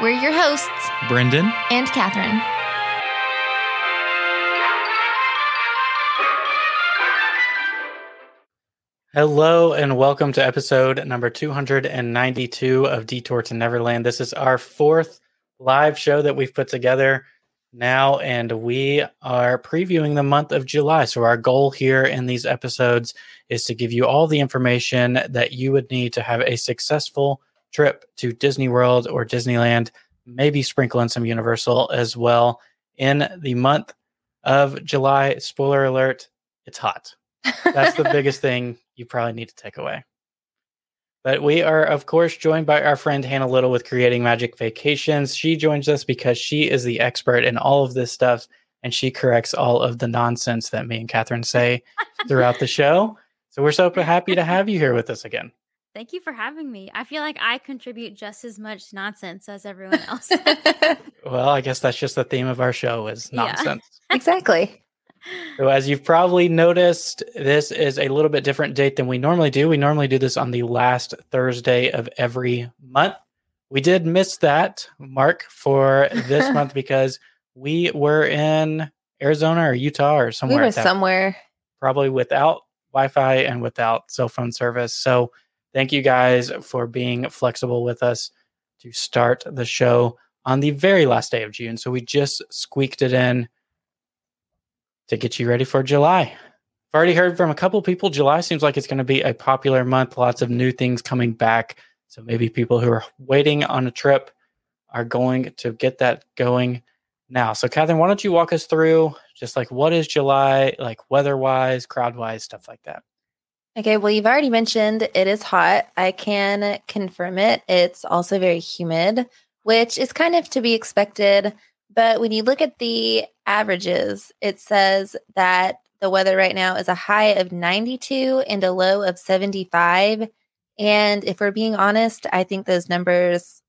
We're your hosts, Brendan and Catherine. Hello and welcome to episode number 292 of Detour to Neverland. This is our fourth live show that we've put together now, and we are previewing the month of July. So, our goal here in these episodes is to give you all the information that you would need to have a successful trip to Disney World or Disneyland, maybe sprinkle in some Universal as well in the month of July. Spoiler alert, it's hot. That's the biggest thing you probably need to take away. But we are, of course, joined by our friend Hannah Little with Creating Magic Vacations. She joins us because she is the expert in all of this stuff and she corrects all of the nonsense that me and Catherine say throughout the show. So we're so happy to have you here with us again. Thank you for having me. I feel like I contribute just as much nonsense as everyone else. well, I guess that's just the theme of our show is nonsense. Yeah. exactly. So, as you've probably noticed, this is a little bit different date than we normally do. We normally do this on the last Thursday of every month. We did miss that mark for this month because we were in Arizona or Utah or somewhere. We were somewhere. Probably without Wi Fi and without cell phone service. So, thank you guys for being flexible with us to start the show on the very last day of June. So, we just squeaked it in to get you ready for July. I've already heard from a couple people. July seems like it's going to be a popular month. Lots of new things coming back. So maybe people who are waiting on a trip are going to get that going now. So, Catherine, why don't you walk us through just like what is July, like weather wise, crowd wise, stuff like that? Okay, well, you've already mentioned it is hot. I can confirm it. It's also very humid, which is kind of to be expected. But when you look at the averages, it says that the weather right now is a high of 92 and a low of 75. And if we're being honest, I think those numbers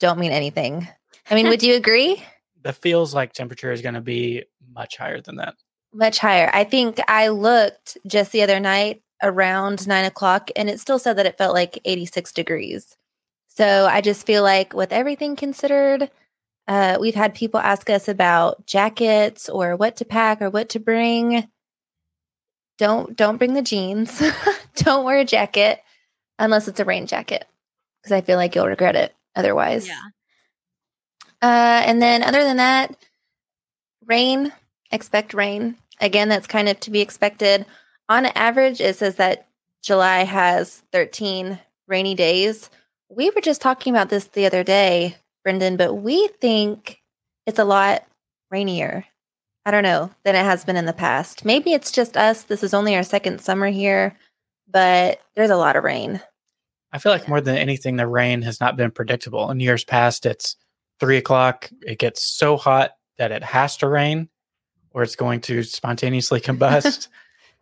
don't mean anything. I mean, would you agree? That feels like temperature is going to be much higher than that. Much higher. I think I looked just the other night around nine o'clock and it still said that it felt like 86 degrees. So I just feel like, with everything considered, uh, we've had people ask us about jackets or what to pack or what to bring. Don't don't bring the jeans. don't wear a jacket unless it's a rain jacket because I feel like you'll regret it otherwise. Yeah. Uh, and then other than that, rain. Expect rain. Again, that's kind of to be expected. On average, it says that July has 13 rainy days. We were just talking about this the other day Brendan, but we think it's a lot rainier. I don't know than it has been in the past. Maybe it's just us. This is only our second summer here, but there's a lot of rain. I feel like more than anything, the rain has not been predictable. In years past, it's three o'clock. It gets so hot that it has to rain, or it's going to spontaneously combust.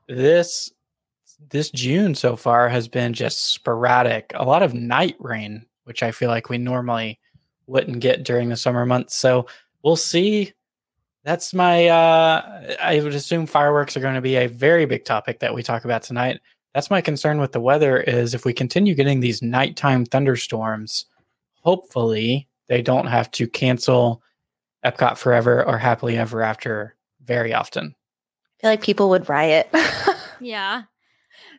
this this June so far has been just sporadic. A lot of night rain, which I feel like we normally wouldn't get during the summer months. So we'll see. That's my, uh, I would assume fireworks are going to be a very big topic that we talk about tonight. That's my concern with the weather is if we continue getting these nighttime thunderstorms, hopefully they don't have to cancel Epcot Forever or Happily Ever After very often. Feel like people would riot. yeah.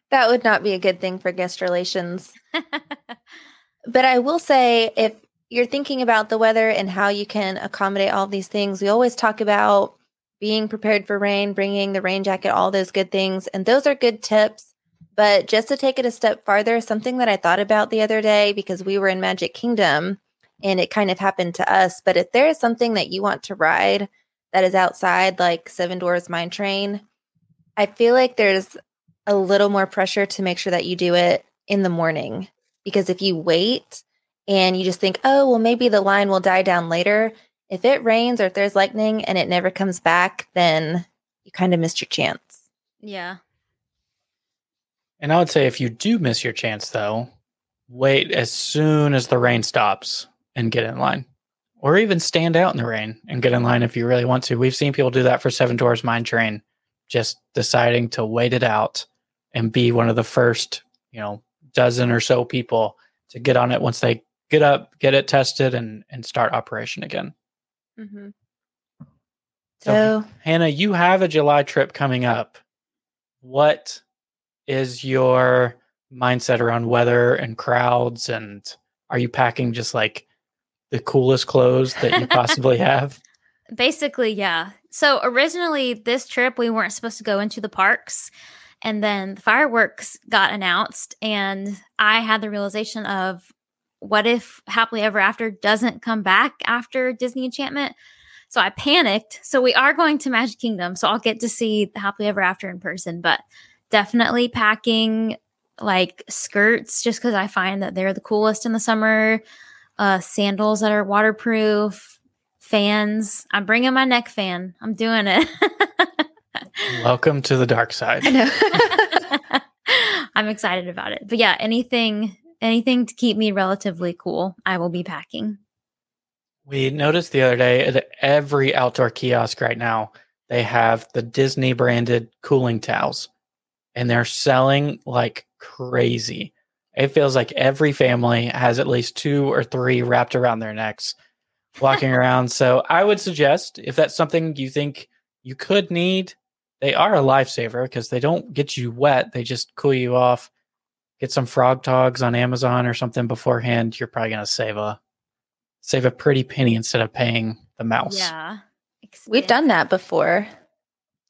That would not be a good thing for guest relations. but I will say if you're thinking about the weather and how you can accommodate all these things, we always talk about being prepared for rain, bringing the rain jacket, all those good things. And those are good tips. But just to take it a step farther, something that I thought about the other day because we were in Magic Kingdom and it kind of happened to us. But if there is something that you want to ride that is outside, like Seven Dwarfs Mine Train, I feel like there's a little more pressure to make sure that you do it in the morning. Because if you wait, and you just think, oh, well, maybe the line will die down later. if it rains or if there's lightning and it never comes back, then you kind of missed your chance. Yeah. And I would say if you do miss your chance, though, wait as soon as the rain stops and get in line. Or even stand out in the rain and get in line if you really want to. We've seen people do that for Seven Dwarfs Mine Train, just deciding to wait it out and be one of the first, you know, dozen or so people to get on it once they get up, get it tested, and and start operation again. Mm-hmm. So, So, Hannah, you have a July trip coming up. What is your mindset around weather and crowds? And are you packing just like the coolest clothes that you possibly have? Basically, yeah. So originally, this trip, we weren't supposed to go into the parks. And then the fireworks got announced. And I had the realization of what if Happily Ever After doesn't come back after Disney Enchantment? So I panicked. So we are going to Magic Kingdom. So I'll get to see the Happily Ever After in person, but definitely packing like skirts just because I find that they're the coolest in the summer. Uh, sandals that are waterproof, fans. I'm bringing my neck fan. I'm doing it. Welcome to the dark side. I know. I'm excited about it. But yeah, anything anything to keep me relatively cool, I will be packing. We noticed the other day at every outdoor kiosk right now, they have the Disney branded cooling towels and they're selling like crazy. It feels like every family has at least two or three wrapped around their necks walking around. So I would suggest if that's something you think you could need, they are a lifesaver because they don't get you wet. They just cool you off. Get some Frogg Toggs on Amazon or something beforehand. You're probably gonna save a save a pretty penny instead of paying the mouse. Yeah. We've done that before.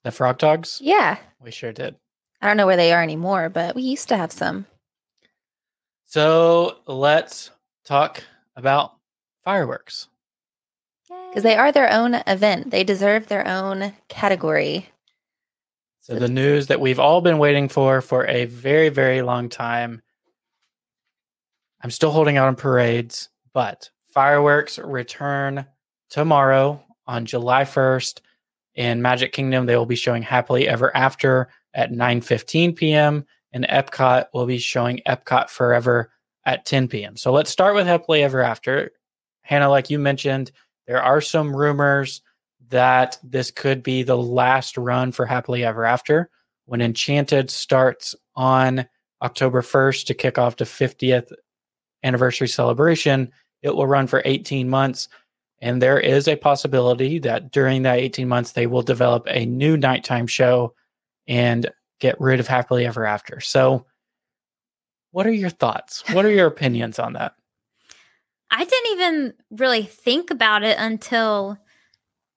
The Frogg Toggs? Yeah. We sure did. I don't know where they are anymore, but we used to have some. So let's talk about fireworks. Because they are their own event. They deserve their own category. So the news that we've all been waiting for for a very, very long time. I'm still holding out on parades, but fireworks return tomorrow on July 1st in Magic Kingdom. They will be showing Happily Ever After at 9:15 p.m. and Epcot will be showing Epcot Forever at 10 p.m. So let's start with Happily Ever After. Hannah, like you mentioned, there are some rumors that this could be the last run for Happily Ever After when Enchanted starts on October 1st to kick off the 50th anniversary celebration. It will run for 18 months. And there is a possibility that during that 18 months, they will develop a new nighttime show and get rid of Happily Ever After. So, what are your thoughts? What are your opinions on that? I didn't even really think about it until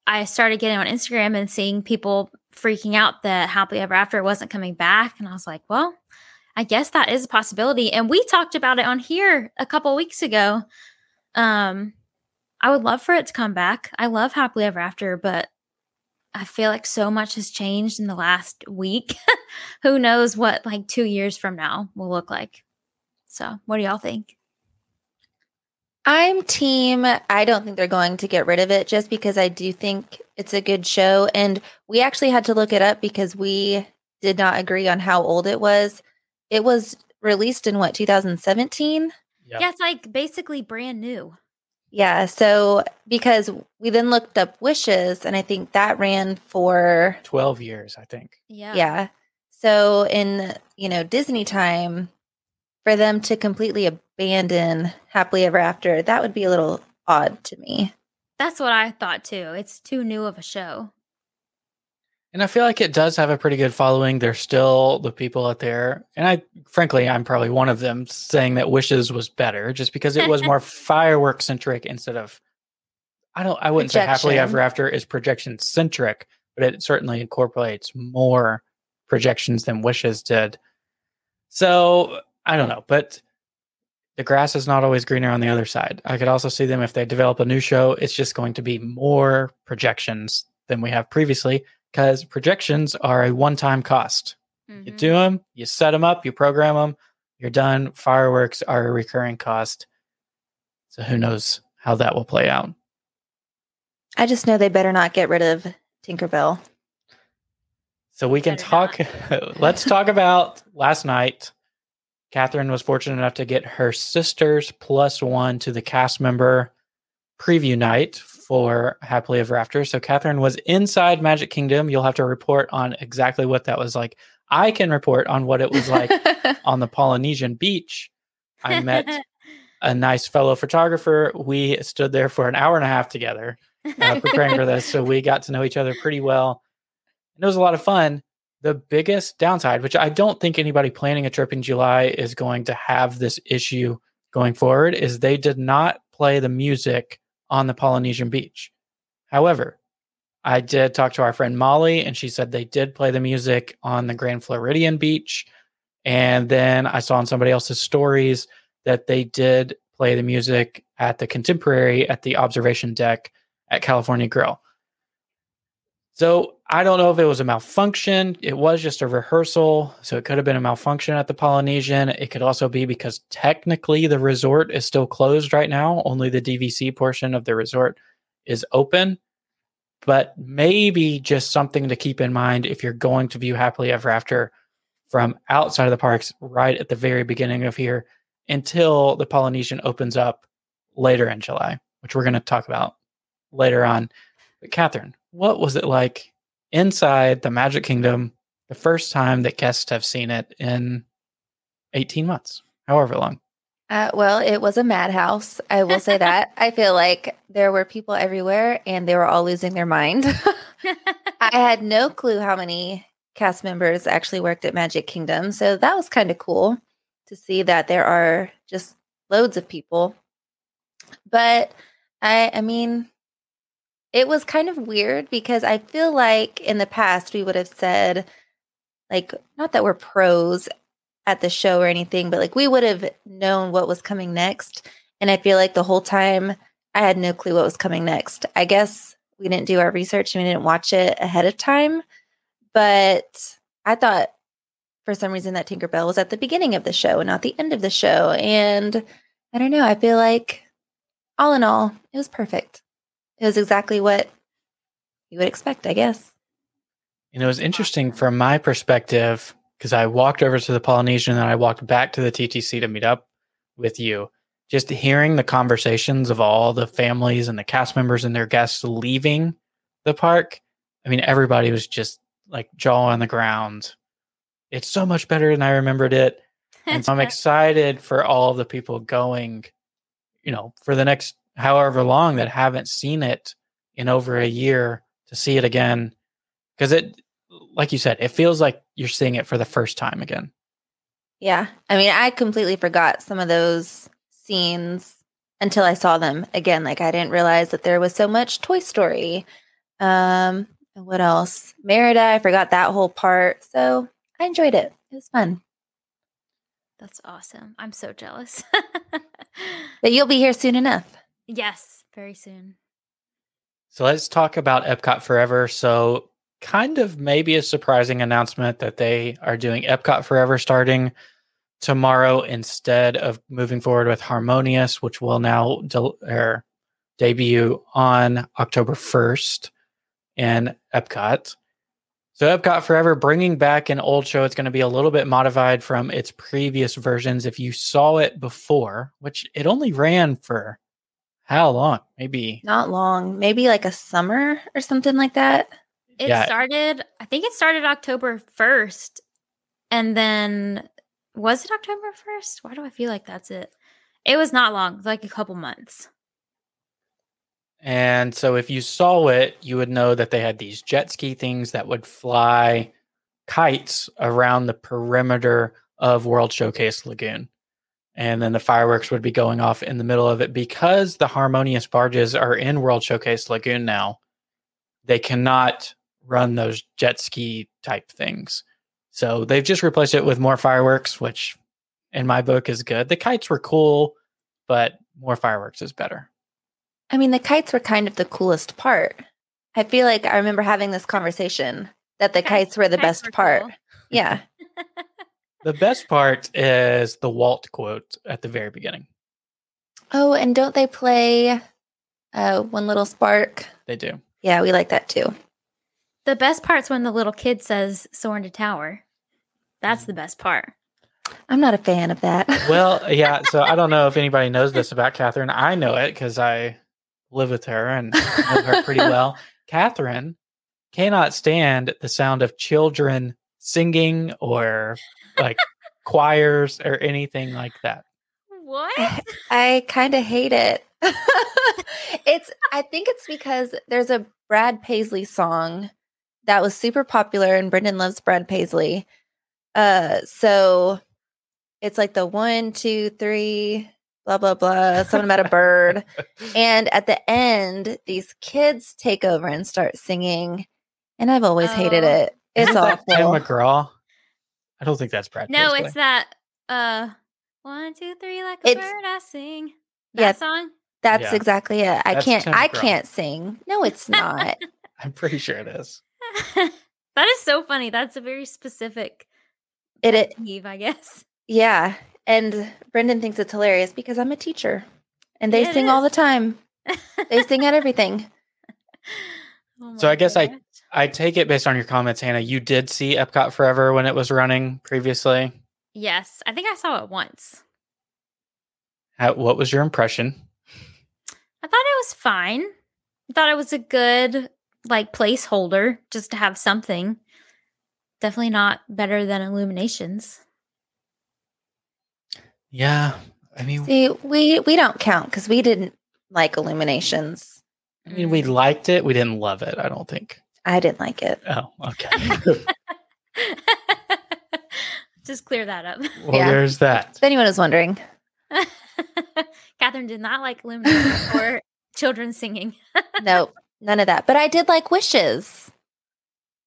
I started getting on Instagram and seeing people freaking out that Happily Ever After wasn't coming back. And I was like, well, I guess that is a possibility. And we talked about it on here a couple weeks ago. Um, I would love for it to come back. I love Happily Ever After, but I feel like so much has changed in the last week. Who knows what like two years from now will look like. So, what do y'all think? I'm team. I don't think they're going to get rid of it just because I do think it's a good show. And we actually had to look it up because we did not agree on how old it was. It was released in what, 2017? Yep. Yeah, it's like basically brand new. Yeah. So because we then looked up Wishes and I think that ran for, 12 years, I think. Yeah. yeah. So in, you know, Disney time, for them to completely abandon Happily Ever After, that would be a little odd to me. That's what I thought too. It's too new of a show. And I feel like it does have a pretty good following. There's still the people out there. And I, frankly, I'm probably one of them saying that Wishes was better just because it was more firework centric instead of, I don't, I wouldn't say Happily Projection. Ever After is projection centric, but it certainly incorporates more projections than Wishes did. So I don't know, but the grass is not always greener on the other side. I could also see them if they develop a new show, it's just going to be more projections than we have previously because projections are a one time cost. You Mhm. do them, you set them up, you program them, you're done. Fireworks are a recurring cost. So who knows how that will play out. I just know they better not get rid of Tinkerbell. So we can Better talk. let's talk about last night. Catherine was fortunate enough to get her sisters plus one to the cast member preview night for Happily Ever After. So Catherine was inside Magic Kingdom. You'll have to report on exactly what that was like. I can report on what it was like on the Polynesian beach. I met a nice fellow photographer. We stood there for an hour and a half together uh, preparing for this. So we got to know each other pretty well. And it was a lot of fun. The biggest downside, which I don't think anybody planning a trip in July is going to have this issue going forward, is they did not play the music on the Polynesian beach. However, I did talk to our friend Molly, and she said they did play the music on the Grand Floridian beach. And then I saw in somebody else's stories that they did play the music at the Contemporary at the observation deck at California Grill. So I don't know if it was a malfunction. It was just a rehearsal. So it could have been a malfunction at the Polynesian. It could also be because technically the resort is still closed right now. Only the DVC portion of the resort is open. But maybe just something to keep in mind if you're going to view Happily Ever After from outside of the parks right at the very beginning of here until the Polynesian opens up later in July, which we're going to talk about later on. But Catherine, what was it like inside the Magic Kingdom the first time that guests have seen it in 18 months, however long? Uh, well, it was a madhouse. I will say that. I feel like there were people everywhere and they were all losing their mind. I had no clue how many cast members actually worked at Magic Kingdom. So that was kind of cool to see that there are just loads of people. But I I mean it was kind of weird because I feel like in the past we would have said like not that we're pros at the show or anything, but like we would have known what was coming next. And I feel like the whole time I had no clue what was coming next. I guess we didn't do our research and we didn't watch it ahead of time. But I thought for some reason that Tinkerbell was at the beginning of the show and not the end of the show. And I don't know. I feel like all in all, it was perfect. It was exactly what you would expect, I guess. You know, it was interesting from my perspective because I walked over to the Polynesian and then I walked back to the TTC to meet up with you. Just hearing the conversations of all the families and the cast members and their guests leaving the park. I mean, everybody was just like jaw on the ground. It's so much better than I remembered it. And so I'm excited for all the people going, you know, for the next however long that haven't seen it in over a year to see it again. Because it, like you said, it feels like you're seeing it for the first time again. Yeah. I mean, I completely forgot some of those scenes until I saw them again. Like I didn't realize that there was so much Toy Story. Um, and what else? Merida, I forgot that whole part. So I enjoyed it. It was fun. That's awesome. I'm so jealous. But you'll be here soon enough. Yes, very soon. So let's talk about Epcot Forever. So, kind of maybe a surprising announcement that they are doing Epcot Forever starting tomorrow instead of moving forward with Harmonious, which will now del- er, debut on October 1st in Epcot. So, Epcot Forever bringing back an old show. It's going to be a little bit modified from its previous versions. If you saw it before, which it only ran for how long? Maybe Not long, maybe like a summer or something like that. It Yeah. started, I think it started October 1st. And then, was it October 1st? Why do I feel like that's it? It was not long, like a couple months. And so if you saw it, you would know that they had these jet ski things that would fly kites around the perimeter of World Showcase Lagoon. And then the fireworks would be going off in the middle of it because the harmonious barges are in World Showcase Lagoon now. They cannot run those jet ski type things. So they've just replaced it with more fireworks, which in my book is good. The kites were cool, but more fireworks is better. I mean, the kites were kind of the coolest part. I feel like I remember having this conversation that the Kites- kites were the kites best were part. cool. Yeah. The best part is the Walt quote at the very beginning. Oh, and don't they play uh, One Little Spark they do. Yeah, we like that too. The best part's when the little kid says "Soaring to Tower." That's the best part. I'm not a fan of that. Well, yeah. So I don't know if anybody knows this about Catherine. I know it because I live with her and know her pretty well. Catherine cannot stand the sound of children singing or like choirs or anything like that. What? I kind of hate it. it's I think it's because there's a Brad Paisley song that was super popular and Brendan loves Brad Paisley. Uh so it's like the one, two, three, blah blah blah, something about a bird. And at the end, these kids take over and start singing. And I've always hated Oh. it. It's Isn't that Tim awful. McGraw. I don't think that's Brad. No, Paisley. it's that. Uh, one, two, three, like a It's- bird, I sing. That Yeah. song. That's Yeah. exactly it. I That's can't Tim I McGraw. can't sing. No, it's not. I'm pretty sure it is. that is so funny. That's a very specific it, it Eve, I guess. Yeah. And Brendan thinks it's hilarious because I'm a teacher and they Yeah, it sing all the time. They sing at everything. Oh So I guess I- gosh. I take it based on your comments, Hannah. You did see Epcot Forever when it was running previously. Yes, I think I saw it once. How, what was your impression? I thought it was fine. I thought it was a good like placeholder just to have something. Definitely not better than Illuminations. Yeah, I mean, See, we we don't count because we didn't like Illuminations. I mean, we liked it. We didn't love it. I don't think. I didn't like it. Oh, okay. just clear that up. well, Yeah. there's that. If anyone is wondering, Catherine did not like Illuminations or children singing. nope, none of that. But I did like Wishes.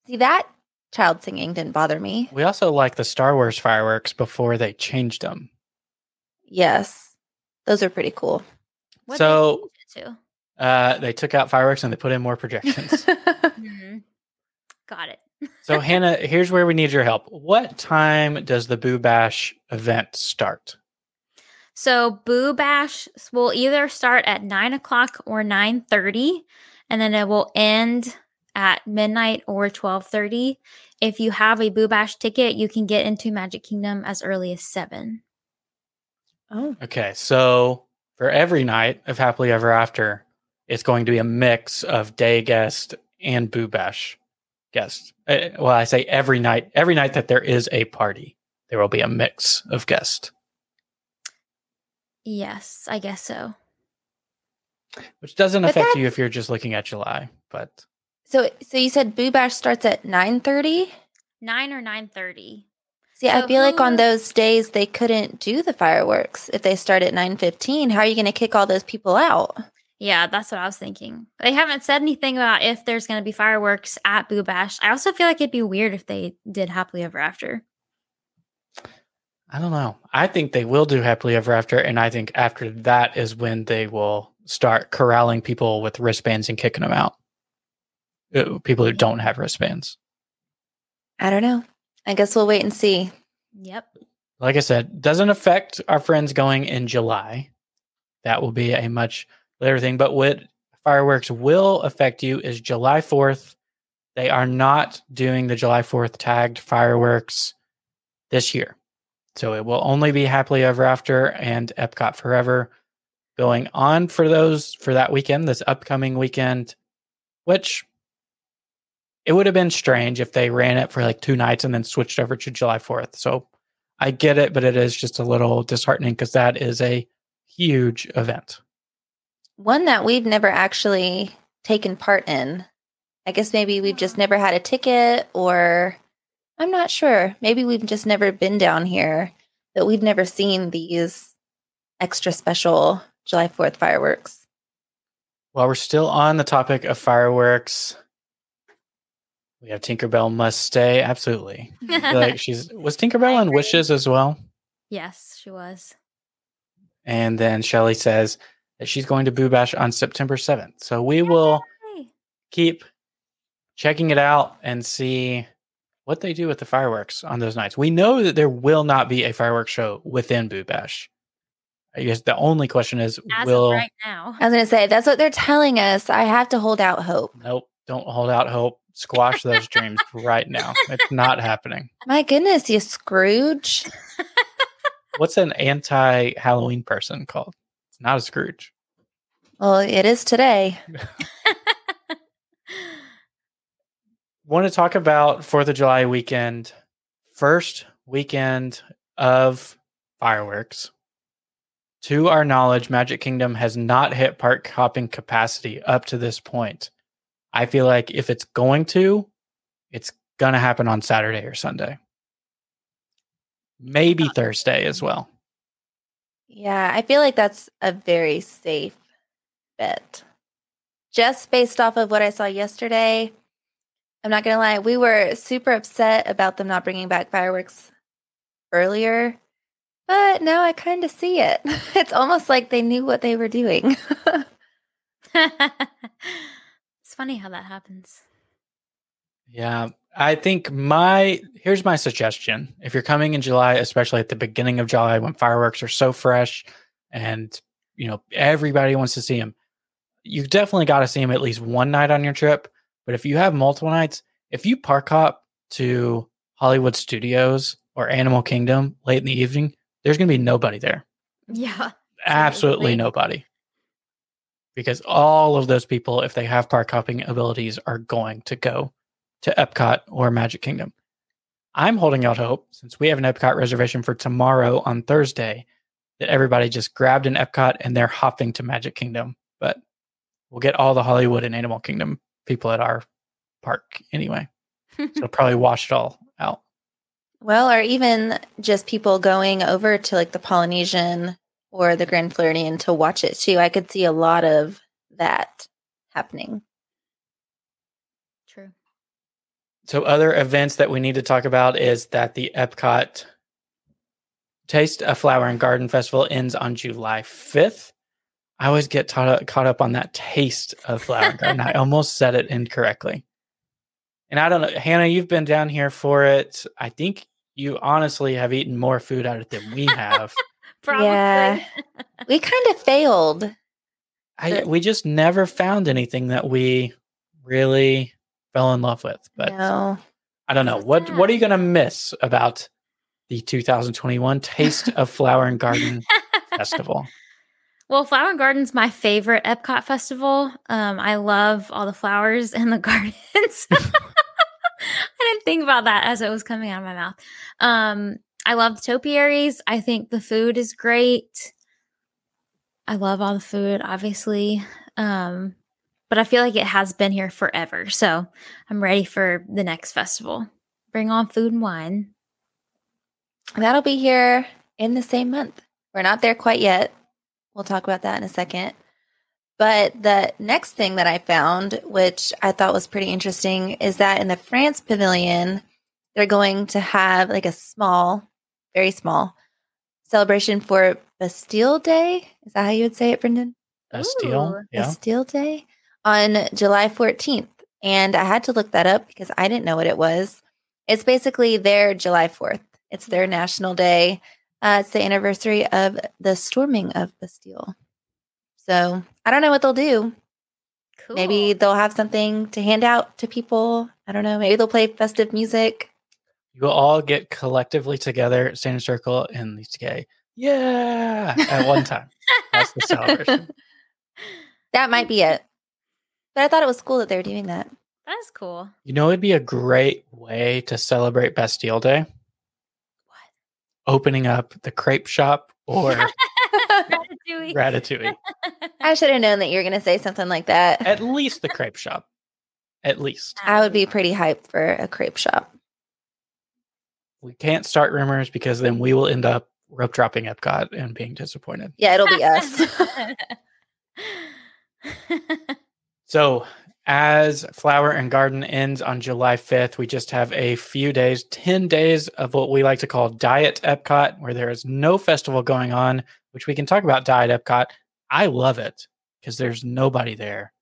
See that child singing didn't bother me. We also like the Star Wars fireworks before they changed them. Yes, those are pretty cool. What So- they changed Uh, they took out fireworks and they put in more projections. It to. Got it. so, Hannah, here's where we need your help. What time does the Boo Bash event start? So Boo Bash will either start at nine o'clock or nine thirty, and then it will end at midnight or twelve thirty. If you have a Boo Bash ticket, you can get into Magic Kingdom as early as seven. oh, Okay, so for every night of Happily Ever After, it's going to be a mix of day guest and Boo Bash guests. Uh, well, I say every night, every night that there is a party, there will be a mix of guests, Yes, I guess so. which doesn't But affect you if you're just looking at July. But so so you said Boo Bash starts at nine thirty. Nine or nine thirty. See, I So feel like on those days they couldn't do the fireworks if they start at nine fifteen. How are you going to kick all those people out? Yeah, that's what I was thinking. They haven't said anything about if there's going to be fireworks at Boo Bash. I also feel like it'd be weird if they did Happily Ever After. I don't know. I think they will do Happily Ever After, and I think after that is when they will start corralling people with wristbands and kicking them out. Uh, People who don't have wristbands. I don't know. I guess we'll wait and see. Yep. like I said, doesn't affect our friends going in July. That will be a much later thing. But what fireworks will affect you is July 4th. They are not doing the July 4th tagged fireworks this year. So it will only be Happily Ever After and Epcot Forever going on for those for that weekend, this upcoming weekend, which it would have been strange if they ran it for like two nights and then switched over to July 4th. So I get it, but it is just a little disheartening because that is a huge event. One that we've never actually taken part in. I guess maybe we've just never had a ticket, or I'm not sure. Maybe we've just never been down here, but we've never seen these extra special July 4th fireworks. While we're still on the topic of fireworks, we have Tinkerbell must stay. Absolutely. Like she's was Tinkerbell I on. Wishes as well. yes, she was. And then Shelly says that she's going to Boo Bash on September 7th. So we will keep checking it out and see what they do with the fireworks on those nights. We know that there will not be a fireworks show within Boo Bash. I guess the only question is As will of right now. I was going to say, that's what they're telling us. I have to hold out hope. nope, don't hold out hope. Squash those dreams right now. It's not happening. My goodness, you Scrooge. What's an anti Halloween person called? Not a Scrooge. Well, it is today. Want to talk about Fourth of July weekend, first weekend of fireworks. To our knowledge, Magic Kingdom has not hit park hopping capacity up to this point. I feel like if it's going to, it's going to happen on Saturday or Sunday. Maybe uh, Thursday as well. Yeah, I feel like that's a very safe bet. Just based off of what I saw yesterday, I'm not going to lie, we were super upset about them not bringing back fireworks earlier, but now I kind of see it. It's almost like they knew what they were doing. it's funny how that happens. Yeah, I think my here's my suggestion. If you're coming in July, especially at the beginning of July when fireworks are so fresh and you know everybody wants to see them, you definitely got to see them at least one night on your trip. But if you have multiple nights, if you park hop to Hollywood Studios or Animal Kingdom late in the evening, there's going to be nobody there. Yeah. Absolutely Absolutely. nobody. Because all of those people, if they have park hopping abilities, are going to go to Epcot or Magic Kingdom. I'm holding out hope since we have an Epcot reservation for tomorrow on Thursday that everybody just grabbed an Epcot and they're hopping to Magic Kingdom. But we'll get all the Hollywood and Animal Kingdom people at our park anyway. So it'll probably wash it all out. well, or even just people going over to like the Polynesian or the Grand Floridian to watch it too. I could see a lot of that happening. True. So, other events that we need to talk about is that the Epcot Taste of Flower and Garden Festival ends on July 5th. I always get taught, caught up on that taste of Flower and Garden. I almost said it incorrectly. And I don't know, Hannah, you've been down here for it. I think you honestly have eaten more food out of it than we have. Probably. Yeah. We kind of failed. I, we just never found anything that we really fell in love with. But no. I don't know. What what are you going to miss about the 2021 Taste of Flower and Garden Festival? Well, Flower and Garden's my favorite Epcot festival. Um, I love all the flowers and the gardens. I didn't think about that as it was coming out of my mouth. Um, I love the topiaries. I think the food is great. I love all the food, obviously. Um, but I feel like it has been here forever. So I'm ready for the next festival. Bring on food and wine. That'll be here in the same month. We're not there quite yet. We'll talk about that in a second. But the next thing that I found, which I thought was pretty interesting, is that in the France pavilion, they're going to have like a small, very small celebration for Bastille Day. Is that how you would say it, Brendan? Bastille, Ooh, yeah. Bastille Day on July 14th. And I had to look that up because I didn't know what it was. It's basically their July 4th. It's their national day. Uh, it's the anniversary of the storming of Bastille. So I don't know what they'll do. Cool. Maybe they'll have something to hand out to people. I don't know. Maybe they'll play festive music. You will all get collectively together, stand in a circle, and you say, "Yeah!" at one time. That's the celebration. That might be it. But I thought it was cool that they were doing that. That's cool. You know, it'd be a great way to celebrate Bastille Day. What? Opening up the crepe shop or Ratatouille. Ratatouille. I should have known that you were going to say something like that. At least the crepe shop. At least. I would be pretty hyped for a crepe shop. We can't start rumors because then we will end up rope dropping Epcot and being disappointed. Yeah, it'll be us. So, as Flower and Garden ends on July 5th, we just have a few days, 10 days of what we like to call Diet Epcot, where there is no festival going on, which we can talk about Diet Epcot. I love it because there's nobody there.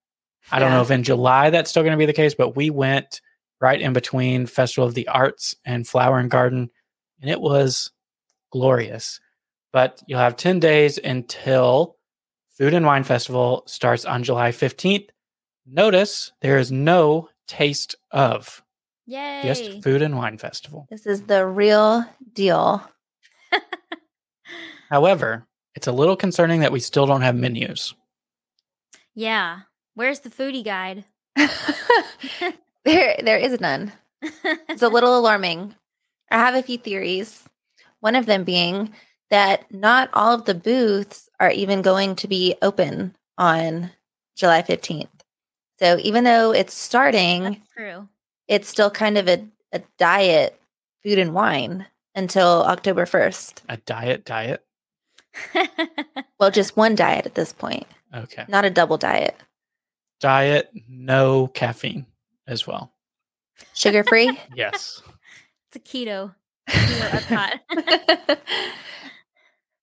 I don't know if in July that's still going to be the case, but we went right in between Festival of the Arts and Flower and Garden, and it was glorious. but you'll have 10 days until Food and Wine Festival starts on July 15th. Notice there is no taste of, Yay. just Food and Wine Festival. This is the real deal. However, it's a little concerning that we still don't have menus. yeah. Where's the foodie guide? there, there is none. It's a little alarming. I have a few theories. One of them being that not all of the booths are even going to be open on July 15th. So even though it's starting, That's true. it's still kind of a, a diet food and wine until October 1st. A diet diet? Well, just one diet at this point, Okay. not a double diet. Diet, no caffeine as well. Sugar free? Yes. it's a keto. keto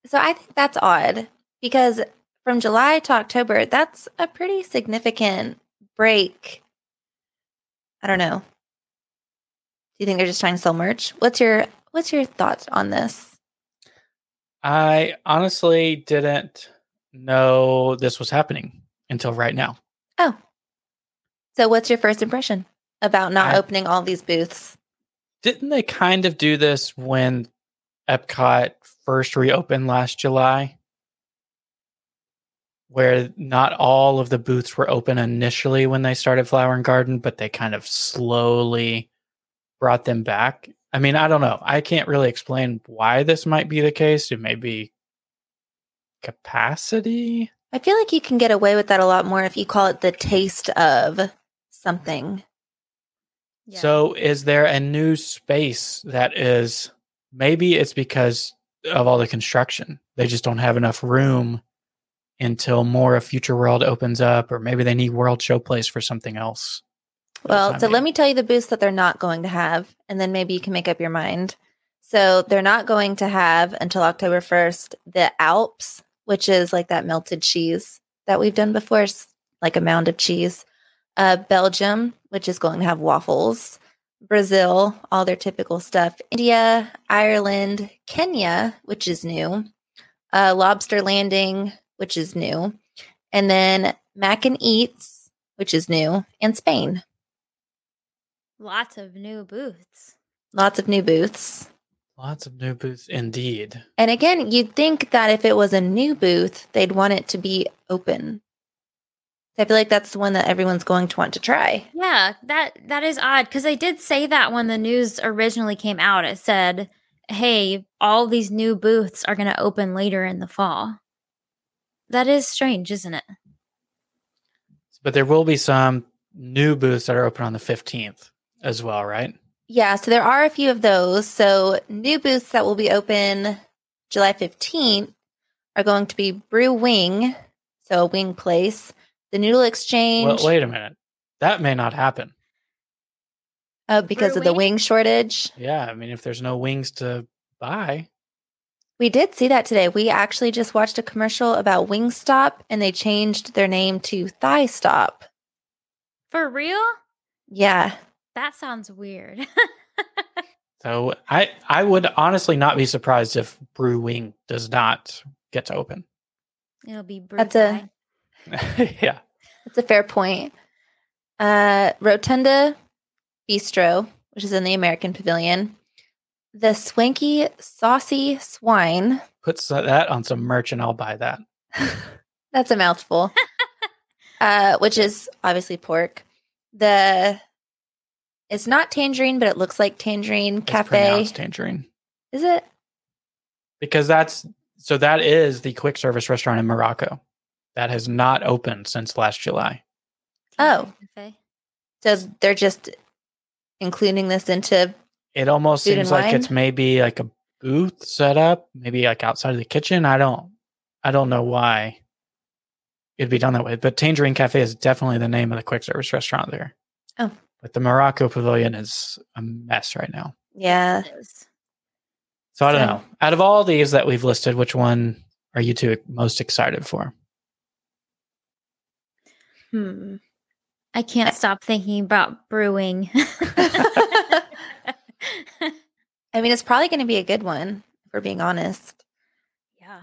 so I think that's odd because from July to October, that's a pretty significant break. I don't know. Do you think they're just trying to sell merch? What's your what's your thoughts on this? I honestly didn't know this was happening until right now. Oh. So what's your first impression about not I- opening all these booths? Didn't they kind of do this when Epcot first reopened last July? Where not all of the booths were open initially when they started Flower and Garden, but they kind of slowly brought them back. I mean, I don't know. I can't really explain why this might be the case. It may be capacity. I feel like you can get away with that a lot more if you call it the taste of something. Yeah. So, is there a new space that is maybe it's because of all the construction? They just don't have enough room until more of Future World opens up, or maybe they need World Showplace for something else. Well, so let me tell you the booths that they're not going to have, and then maybe you can make up your mind. So they're not going to have until October 1st the Alps, which is like that melted cheese that we've done before, it's like a mound of cheese. Uh, Belgium, which is going to have waffles. Brazil, all their typical stuff. India, Ireland, Kenya, which is new. Uh, Lobster Landing, which is new. And then Mac and Eats, which is new. And Spain. Lots of new booths. Lots of new booths. Lots of new booths, indeed. And again, you'd think that if it was a new booth, they'd want it to be open. I feel like that's the one that everyone's going to want to try. Yeah, that that is odd because they did say that when the news originally came out. It said, "Hey, all these new booths are going to open later in the fall." That is strange, isn't it? But there will be some new booths that are open on the 15th as well, right? Yeah, so there are a few of those. So new booths that will be open July 15th are going to be Brew Wing, so a wing place, the Noodle Exchange, Well, wait a minute. That may not happen. uh, because Brew of the Wing? wing shortage. Yeah, I mean, if there's no wings to buy, We did see that today. We actually just watched a commercial about Wingstop and they changed their name to Thigh Stop. For real? Yeah. That sounds weird. so I I would honestly not be surprised if Brew Wing does not get to open. It'll be brew That's a- yeah. That's a fair point. Uh, Rotunda Bistro, which is in the American Pavilion. The Swanky Saucy Swine. Put that on some merch and I'll buy that. That's a mouthful. uh, which is obviously pork. The it's not tangerine, but it looks like tangerine It's cafe. pronounced tangerine. Is it? Because that's so that is the quick service restaurant in Morocco that has not opened since last July. Oh. Cafe. So they're just including this into It almost Food seems and like it's maybe like a booth set up, maybe like outside of the kitchen. I don't I don't know why it'd be done that way. But Tangierine Cafe is definitely the name of the quick service restaurant there. Oh. But the Morocco Pavilion is a mess right now. yeah. So I don't So- know. Out of all these that we've listed, which one are you two most excited for? Hmm. I can't stop thinking about Brew Wing. I mean, it's probably going to be a good one, if we're being honest. Yeah.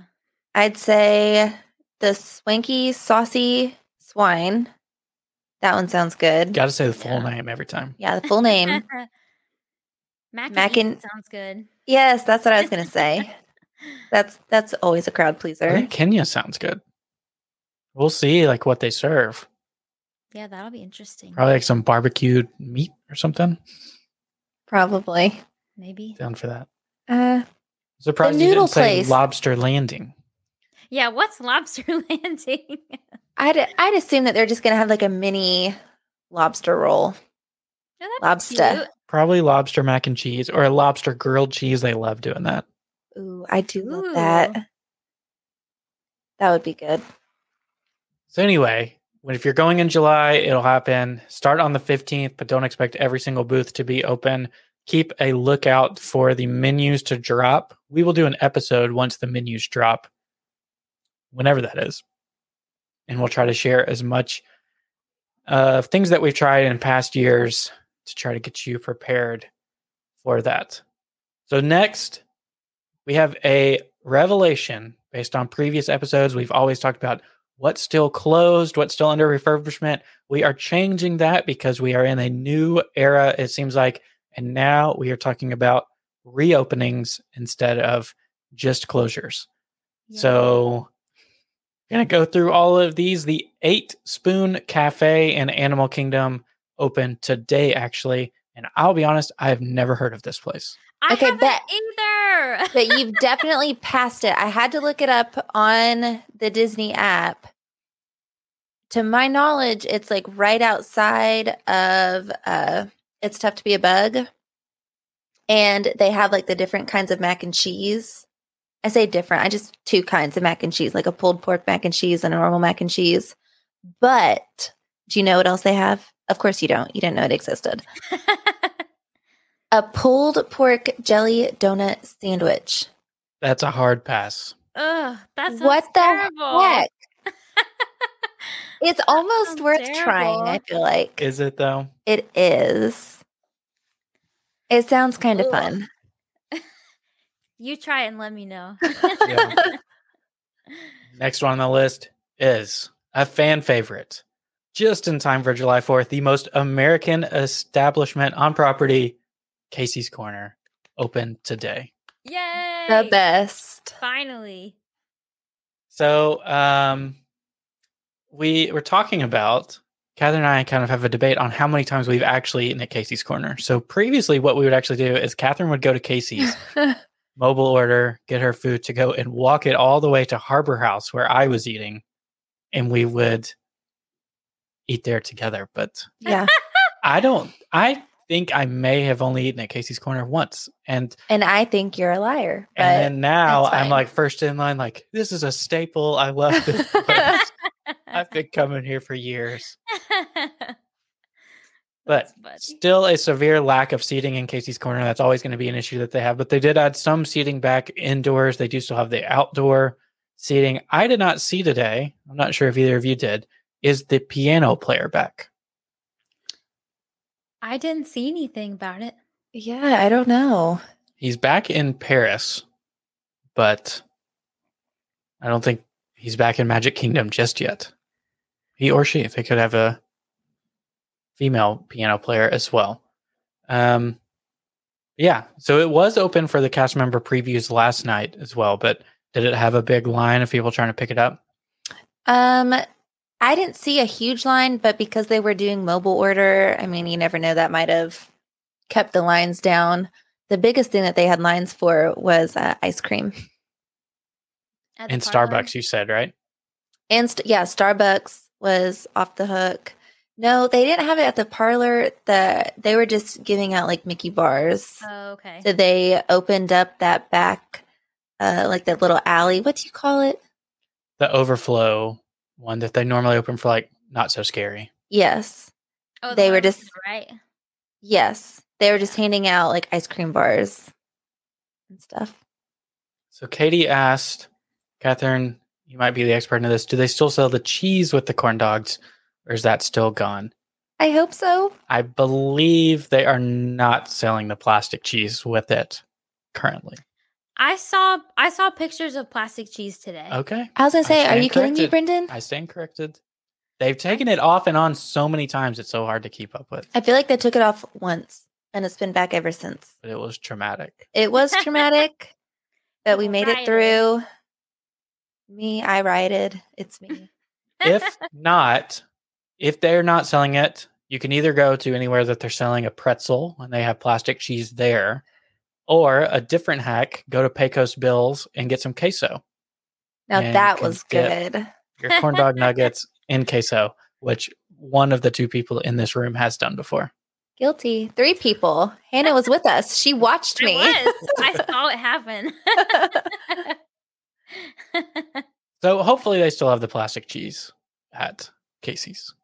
I'd say the swanky saucy swine. That one sounds good. Got to say the full Yeah. name every time. Yeah, the full name. Mac, and Mac Eat and- sounds good. yes, that's what I was gonna say. That's that's always a crowd I pleaser. think Kenya sounds good. We'll see like what they serve. Yeah, that'll be interesting. Probably like some barbecued meat or something. Probably. Maybe. Down for that. Uh, Surprised you noodle didn't say place. lobster landing. Yeah, what's lobster landing? I'd I'd assume that they're just gonna have like a mini lobster roll. Oh, Lobster. cute. Probably lobster mac and cheese or a lobster grilled cheese. They love doing that. Ooh, I do love Ooh. that. That would be good. So anyway, when if you're going in July, it'll happen. Start on the 15th, but don't expect every single booth to be open. Keep a lookout for the menus to drop. We will do an episode once the menus drop, whenever that is. And we'll try to share as much uh, things that we've tried in past years to try to get you prepared for that. So next, we have a revelation based on previous episodes. We've always talked about what's still closed, what's still under refurbishment. We are changing that because we are in a new era, it seems like. And now we are talking about reopenings instead of just closures. So, going to go through all of these. The Eight Spoon Cafe in Animal Kingdom open today, actually. And I'll be honest, I have never heard of this place. I Okay, haven't bet. either. But you've definitely passed it. I had to look it up on the Disney app. To my knowledge, it's like right outside of uh It's Tough to Be a Bug. And they have like the different kinds of mac and cheese. I say different. I just two kinds of mac and cheese, like a pulled pork mac and cheese and a normal mac and cheese. But do you know what else they have? Of course you don't. You didn't know it existed. A pulled pork jelly donut sandwich. That's a hard pass. Ugh, that's what the terrible. heck? It's almost sounds worth trying, I feel like. Is it though? It is. It sounds kind of fun. You try and let me know. Yeah. Next one on the list is a fan favorite. Just in time for July 4th, the most American establishment on property, Casey's Corner, open today. Yay! The best. Finally. So, um, we were talking about Catherine and I kind of have a debate on how many times we've actually eaten at Casey's Corner. So previously, what we would actually do is Catherine would go to Casey's, mobile order, get her food to go, and walk it all the way to Harbor House where I was eating, and we would eat there together. But yeah. I don't. I think I may have only eaten at Casey's Corner once, and And I think you're a liar. And then now I'm like first in line. Like this is a staple. I love this. I've been coming here for years. But still a severe lack of seating in Casey's Corner. That's always going to be an issue that they have. But they did add some seating back indoors. They do still have the outdoor seating. I did not see today. I'm not sure if either of you did. Is the piano player back? I didn't see anything about it. yeah, I don't know. He's back in Paris, but I don't think he's back in Magic Kingdom just yet. He or she, they could have a female piano player as well. Um, yeah, so it was open for the cast member previews last night as well, but did it have a big line of people trying to pick it up? Um, I didn't see a huge line, but because they were doing mobile order, I mean, you never know, that might have kept the lines down. The biggest thing that they had lines for was uh, ice cream. At the In. Starbucks, you said, right? And st- yeah, Starbucks was off the hook. No, they didn't have it at the parlor. The they were just giving out like Mickey bars. Oh, okay. So they opened up that back, uh, like that little alley. What do you call it? The overflow one that they normally open for like not so scary. Yes, oh, the they were just- right. yes, they were just handing out like ice cream bars and stuff. So Katie asked, Catherine, you might be the expert in this. Do they still sell the cheese with the corn dogs, or is that still gone? I hope so. I believe they are not selling the plastic cheese with it currently. I saw I saw pictures of plastic cheese today. Okay. I was gonna say, are stand you kidding me. Brendan? I stand corrected. They've taken it off and on so many times, it's so hard to keep up with. I feel like they took it off once and it's been back ever since. But it was traumatic. It was traumatic, but we made it through. Me, I rioted. It's me. if not, if they're not selling it, you can either go to anywhere that they're selling a pretzel and they have plastic cheese there, or a different hack, go to Pecos Bills and get some queso. Now that was good. Your corn dog nuggets in queso, which one of the two people in this room has done before. Guilty. Three people. Hannah was with us. She watched me. was. I saw it happen. So hopefully they still have the plastic cheese at Casey's.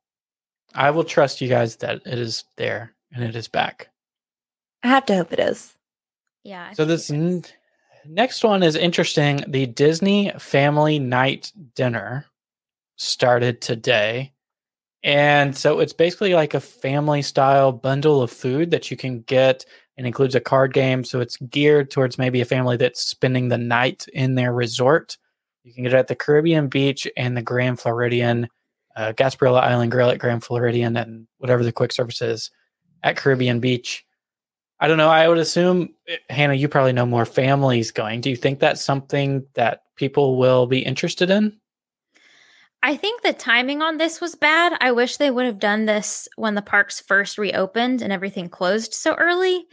I will trust you guys that it is there and it is back. I have to hope it is. yeah. I So this n- next one is interesting. The Disney Family Night Dinner started today. And so it's basically like a family style bundle of food that you can get and includes a card game. So it's geared towards maybe a family that's spending the night in their resort. You can get it at the Caribbean Beach and the Grand Floridian, uh, Gasparilla Island Grill at Grand Floridian, and whatever the quick service is at Caribbean Beach. I don't know. I would assume, eh, Hannah, you probably know more families going. Do you think that's something that people will be interested in? I think the timing on this was bad. I wish they would have done this when the parks first reopened and everything closed so early.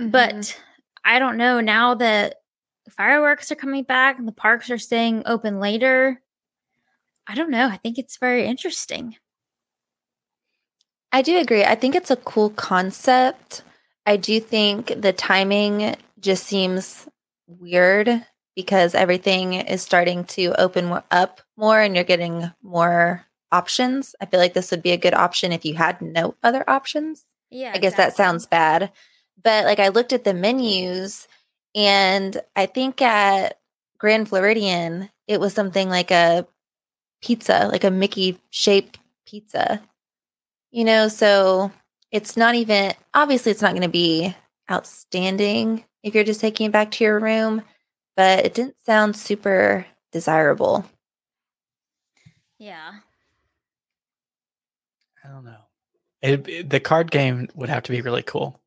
Mhm. But I don't know now that fireworks are coming back and the parks are staying open later. I don't know. I think it's very interesting. I do agree. I think it's a cool concept. I do think the timing just seems weird because everything is starting to open up more and you're getting more options. I feel like this would be a good option if you had no other options. Yeah. I guess that sounds bad. But like I looked at the menus and I think at Grand Floridian, it was something like a pizza, like a Mickey shaped pizza. You know, so it's not even obviously it's not going to be outstanding if you're just taking it back to your room, but it didn't sound super desirable. Yeah. I don't know. It, it- the card game would have to be really cool.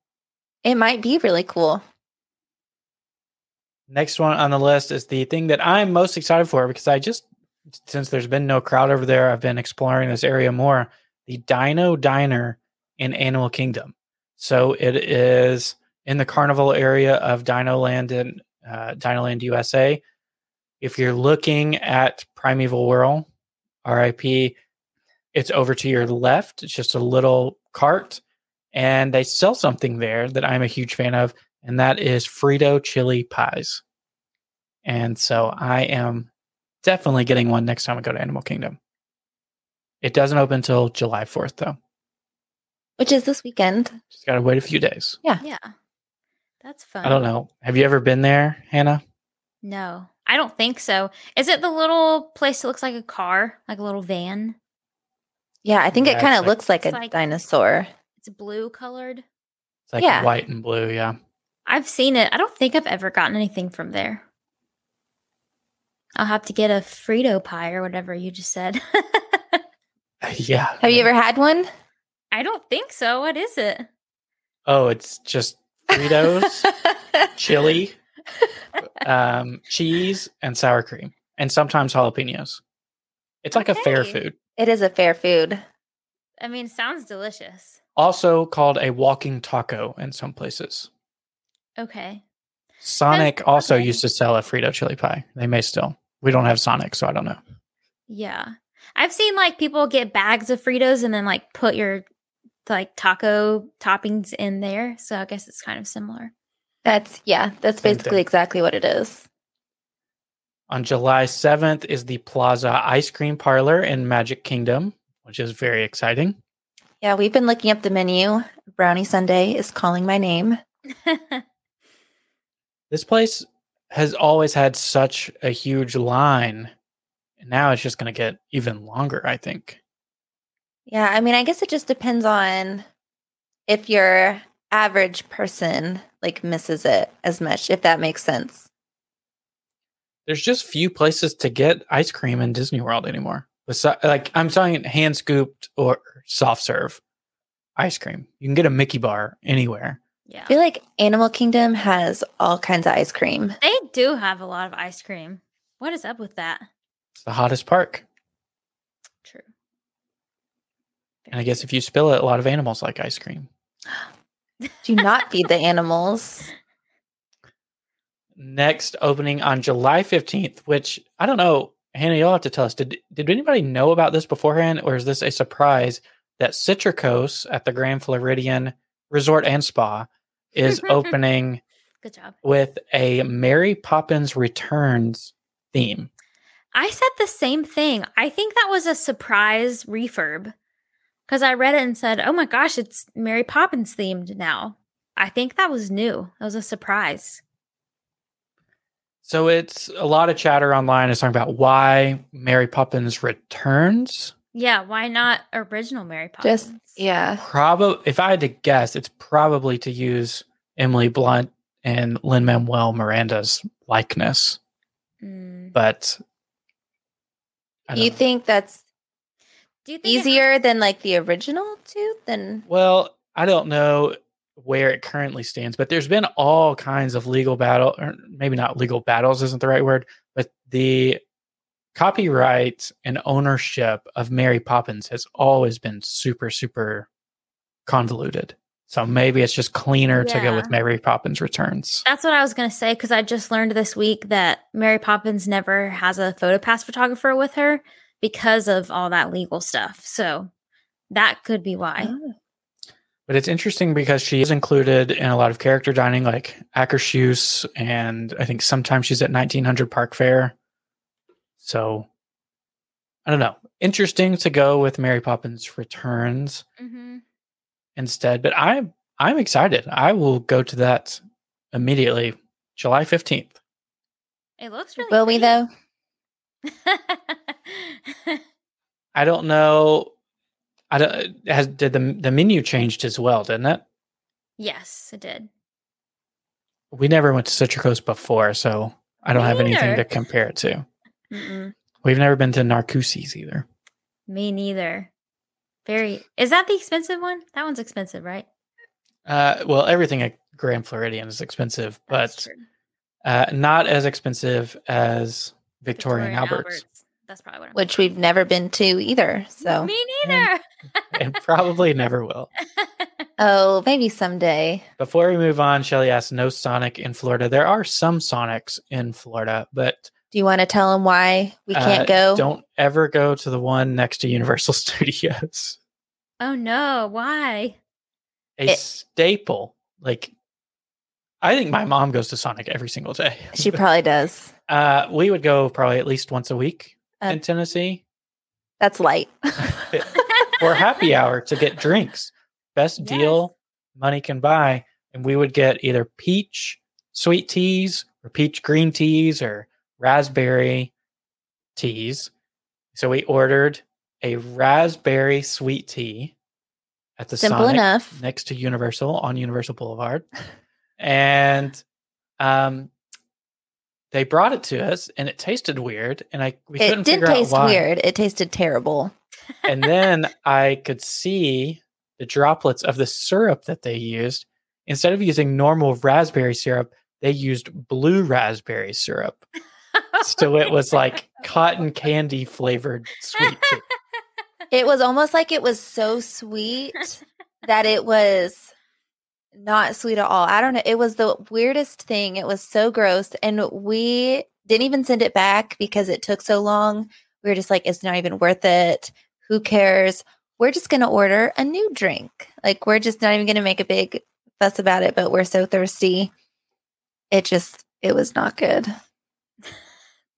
It might be really cool. Next one on the list is the thing that I'm most excited for because I just, since there's been no crowd over there, I've been exploring this area more. The Dino Diner in Animal Kingdom. So it is in the carnival area of Dino Land in uh, Dino Land USA. If you're looking at Primeval Whirl, RIP, it's over to your left. It's just a little cart, and they sell something there that I'm a huge fan of and that is Frito chili pies. And so I am definitely getting one next time I go to Animal Kingdom. It doesn't open until July 4th, though. Which is this weekend. Just got to wait a few days. Yeah. Yeah. That's fun. I don't know. Have you ever been there, Hannah? No, I don't think so. Is it the little place that looks like a car, like a little van? Yeah, I think Yeah, it kind of like- looks like a like- dinosaur. It's blue colored. It's like Yeah. white and blue. Yeah. I've seen it. I don't think I've ever gotten anything from there. I'll have to get a Frito pie or whatever you just said. Yeah. Have you ever had one? I don't think so. What is it? Oh, it's just Fritos, chili, um, cheese, and sour cream, and sometimes jalapenos. It's like a fair food. it is a fair food. I mean, sounds delicious. Also called a walking taco in some places. Okay. Sonic also okay. used to sell a Frito chili pie. They may still. We don't have Sonic, so I don't know. Yeah. I've seen like people get bags of Fritos and then like put your like taco toppings in there. So I guess it's kind of similar. That's yeah, that's Same basically thing. exactly what it is. On July 7th is the Plaza Ice Cream Parlor in Magic Kingdom, which is very exciting. Yeah, we've been looking up the menu. Brownie Sunday is calling my name. This place has always had such a huge line. And now it's just going to get even longer, I think. Yeah, I mean, I guess it just depends on if your average person like misses it as much, if that makes sense. there's just few places to get ice cream in Disney World anymore. Besi- like I'm talking hand scooped or soft serve ice cream. You can get a Mickey bar anywhere. Yeah. I feel like Animal Kingdom has all kinds of ice cream. They do have a lot of ice cream. What is up with that? It's the hottest park. True. And I guess if you spill it, a lot of animals like ice cream. Do not feed the animals. Next opening on July 15th, which I don't know, Hannah, you'll have to tell us. Did did anybody know about this beforehand, or is this a surprise that Citricos at the Grand Floridian Resort and Spa is opening Good job. with a Mary Poppins Returns theme? I said the same thing. I think that was a surprise refurb because I read it and said, "Oh my gosh, it's Mary Poppins themed now." I think that was new. That was a surprise. So it's a lot of chatter online is talking about why Mary Poppins returns. Yeah, why not original Mary Poppins? Just yeah. Probably, if I had to guess, it's probably to use Emily Blunt and Lin Manuel Miranda's likeness. Mm. But I You know. think that's Do you think it has- easier than like the original too? Then Well, I don't know where it currently stands, but there's been all kinds of legal battle, or maybe not legal battles isn't the right word, but the copyright and ownership of Mary Poppins has always been super, super convoluted. So maybe it's just cleaner to go with Mary Poppins Returns. That's what I was going to say because I just learned this week that Mary Poppins never has a PhotoPass photographer with her because of all that legal stuff. So that could be why. Oh. But it's interesting because she is included in a lot of character dining, like Akershus, and I think sometimes she's at 1900 Park Fare. So I don't know. Interesting to go with Mary Poppins Returns Mm-hmm. instead, but I'm I'm excited. I will go to that immediately, July 15th. It looks really. will we though? though? I don't know. I don't has did the the menu changed as well, didn't it? yes, it did. We never went to Citricos before, so I don't Me have anything to compare it to. Mm-mm. We've never been to Narcoossee's either. Me neither. Very. Is that the expensive one? That one's expensive, right? Uh, well, everything at Grand Floridian is expensive, That's but uh, not as expensive as Victoria, and Albert's, That's probably what I'm. Which we've never been to either. So Me neither. and probably never will. oh, maybe someday. Before we move on, Shelly asked, "No Sonic in Florida? There are some Sonics in Florida, but Do you want to tell them why we uh, can't go? Don't ever go to the one next to Universal Studios. oh no! Why? A It- staple. Like, I think my mom goes to Sonic every single day. She probably does. uh, we would go probably at least once a week Uh, in Tennessee. That's light. or happy hour to get drinks. Best Yes. deal money can buy. And we would get either peach sweet teas or peach green teas or raspberry teas. So we ordered a raspberry sweet tea at the Simple Sonic enough. next to Universal on Universal Boulevard. and um they brought it to us and it tasted weird and I we couldn't figure out. It out taste weird. It tasted terrible. and then I could see the droplets of the syrup that they used. Instead of using normal raspberry syrup, they used blue raspberry syrup. So it was like cotton candy flavored sweet tea. It was almost like it was so sweet that it was not sweet at all. I don't know. It was the weirdest thing. It was so gross. And we didn't even send it back because it took so long. We were just like, it's not even worth it. Who cares? We're just going to order a new drink. Like, we're just not even going to make a big fuss about it, but we're so thirsty. It just, it was not good.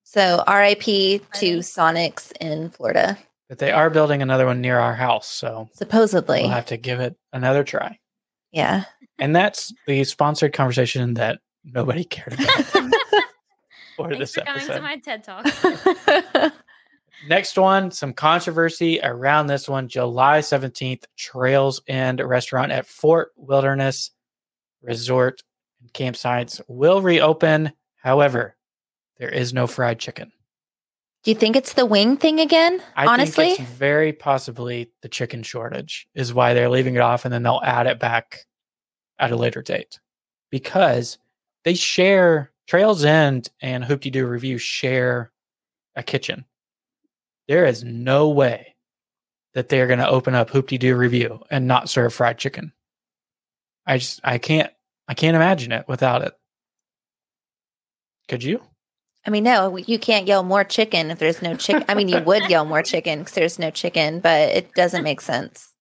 So, RIP to Sonics in Florida, But they are building another one near our house. So supposedly. we'll have to give it another try. yeah. And that's the sponsored conversation that nobody cared about for Thanks this for coming to my TED talk. Next one, some controversy around this one. July 17th, Trails End restaurant at Fort Wilderness Resort and Campsites will reopen. However, there is no fried chicken. Do you think it's the wing thing again? I honestly, think it's very possibly the chicken shortage is why they're leaving it off and then they'll add it back at a later date. Because they share Trails End and Hoop-Dee-Doo Revue share a kitchen. There is no way that they're going to open up Hoop-Dee-Doo Revue and not serve fried chicken. I just I can't I can't imagine it without it. Could you? I mean, no, you can't yell more chicken if there's no chicken. I mean, you would yell more chicken because there's no chicken, but it doesn't make sense.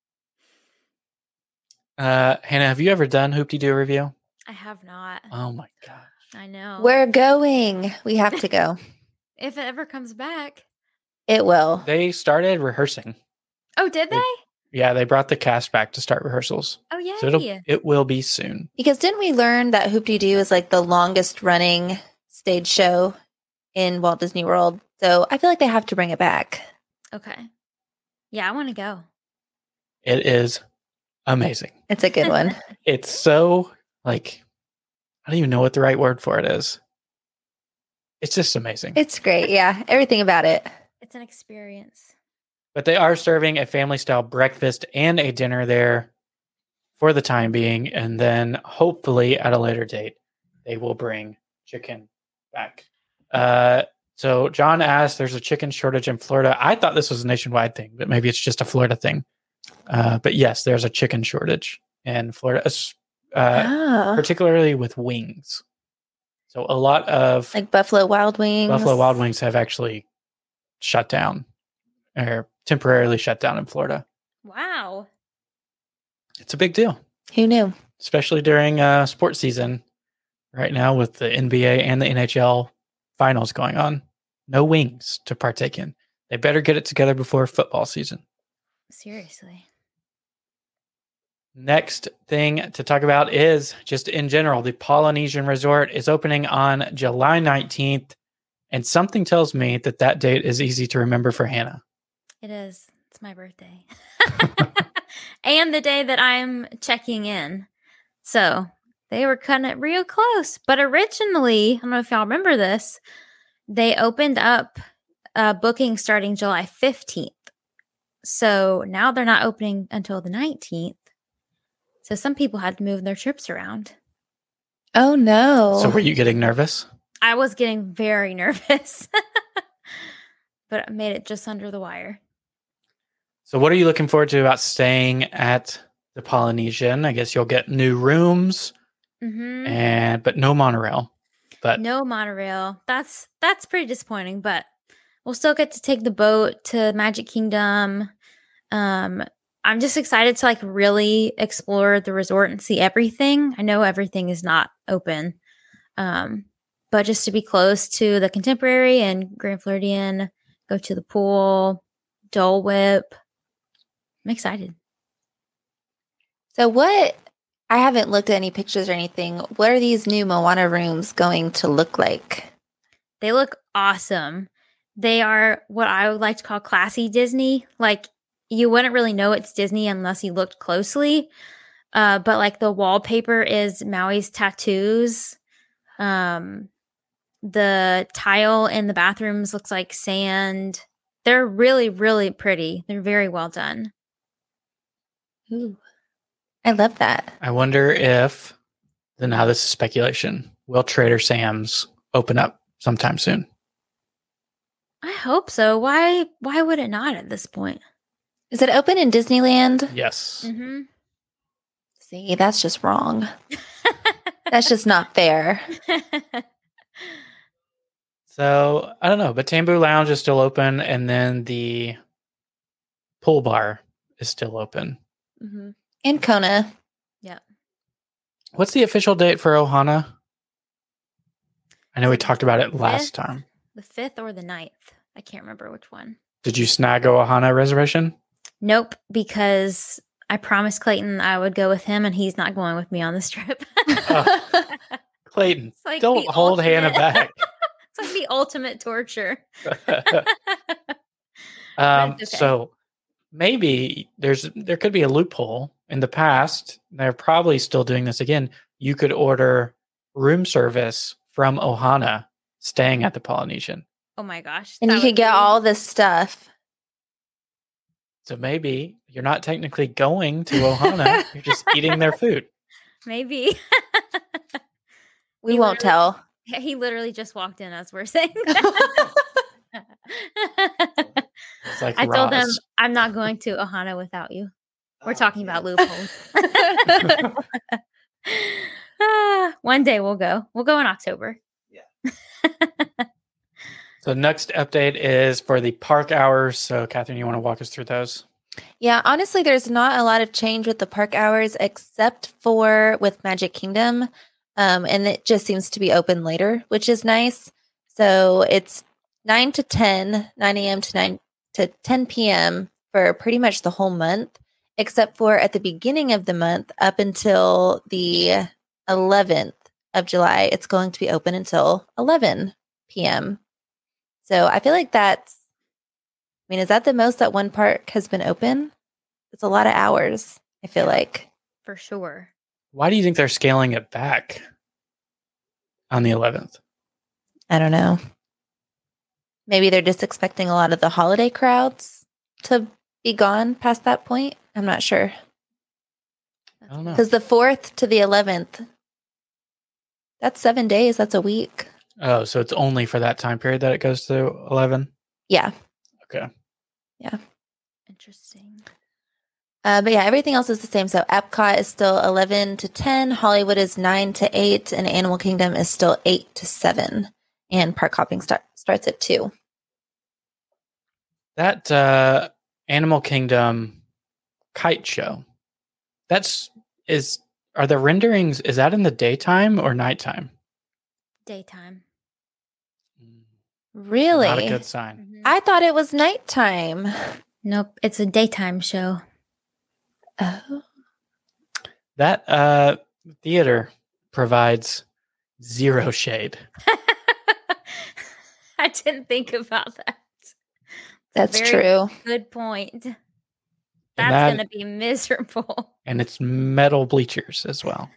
Uh, Hannah, have you ever done Hoop-Dee-Doo Revue? I have not. Oh my gosh. I know. We're going. We have to go. if it ever comes back. It will. They started rehearsing. Oh, did They- they? Yeah, they brought the cast back to start rehearsals. Oh, yeah. So it'll, it will be soon. Because didn't we learn that Hoop-Dee-Doo is like the longest running stage show in Walt Disney World? So I feel like they have to bring it back. okay. Yeah, I want to go. It is amazing. It's a good one. It's so like I don't even know what the right word for it is. It's just amazing. it's great. Yeah. Everything about it. It's an experience. but they are serving a family style breakfast and a dinner there for the time being and then hopefully at a later date they will bring chicken back. Uh so John asked there's a chicken shortage in Florida. I thought this was a nationwide thing, but maybe it's just a Florida thing. Uh, but yes, there's a chicken shortage in Florida, uh, oh. particularly with wings. So a lot of Like Buffalo Wild Wings. Buffalo Wild Wings have actually shut down or temporarily shut down in Florida. Wow. It's a big deal, Who knew? especially during uh, sports season right now with the NBA and the NHL finals going on. No wings to partake in. They better get it together before football season. Seriously. Next thing to talk about is just in general, the Polynesian Resort is opening on July 19th. And something tells me that that date is easy to remember for Hannah. It is. It's my birthday. and the day that I'm checking in. So they were cutting it real close. But originally, I don't know if y'all remember this, they opened up uh, booking starting July 15th. So now they're not opening until the 19th. So some people had to move their trips around. Oh no. So were you getting nervous? I was getting very nervous, but I made it just under the wire. So what are you looking forward to about staying at the Polynesian? I guess you'll get new rooms hmm and but no monorail. But no monorail. That's that's pretty disappointing, but we'll still get to take the boat to Magic Kingdom. Um I'm just excited to like really explore the resort and see everything. I know everything is not open. Um but just to be close to the Contemporary and Grand Floridian, go to the pool, Dole Whip. I'm excited. So what I haven't looked at any pictures or anything. What are these new Moana rooms going to look like? They look awesome. They are what I would like to call classy Disney. Like you wouldn't really know it's Disney unless you looked closely. Uh, but like the wallpaper is Maui's tattoos. Um, the tile in the bathrooms looks like sand. They're really, really pretty. They're very well done. Ooh. I love that. I wonder if then now this is speculation. Will Trader Sam's open up sometime soon? I hope so. Why? Why would it not at this point? Is it open in Disneyland? Yes. Mm-hmm. See, that's just wrong. That's just not fair. So I don't know, but Tambu Lounge is still open, and then the pool bar is still open. hmm And Kona. Yeah. What's the official date for Ohana? I know we talked about it last fifth? time. The fifth or the ninth. I can't remember which one. Did you snag Ohana reservation? Nope, because I promised Clayton I would go with him, and he's not going with me on this trip. Clayton, like don't hold Hannah back. it's like the ultimate torture. um, okay. So maybe there's there could be a loophole. In the past, they're probably still doing this again. You could order room service from Ohana staying at the Polynesian. Oh my gosh. And you could get be- all this stuff. So maybe you're not technically going to Ohana, you're just eating their food. maybe. We He won't tell. he literally just walked in as we're saying. It's like I told him Roz. I'm not going to Ohana without you. We're talking about loopholes. Ah, one day we'll go. We'll go in October. So next update is for the park hours. So Catherine, you want to walk us through those? Yeah, honestly, there's not a lot of change with the park hours except for with Magic Kingdom. Um, and it just seems to be open later, which is nice. So it's 9 to 10, 9 a.m. to 9 to 10 p.m. for pretty much the whole month, except for at the beginning of the month up until the 11th of July. It's going to be open until 11 p.m. So I feel like that's I mean, is that the most that one park has been open? It's a lot of hours, I feel like. For sure. Why do you think they're scaling it back on the 11th? I don't know. Maybe they're just expecting a lot of the holiday crowds to be gone past that point. I'm not sure. I don't know. Because the 4th to the 11th, that's seven days. That's a week. Oh, so it's only for that time period that it goes to 11? Yeah. Okay. Yeah. Interesting. Uh, but yeah, everything else is the same. So Epcot is still 11 to 10, Hollywood is 9 to 8, and Animal Kingdom is still 8 to 7. And park hopping start, starts at 2. That uh Animal Kingdom kite show. That's is are the renderings is that in the daytime or nighttime? Daytime. Really? Not a good sign. Mhm. I thought it was nighttime. nope. It's a daytime show. Oh. That uh theater provides zero shade. I didn't think about that. That's Very true. Good point. And That's that- going to be miserable. and it's metal bleachers as well.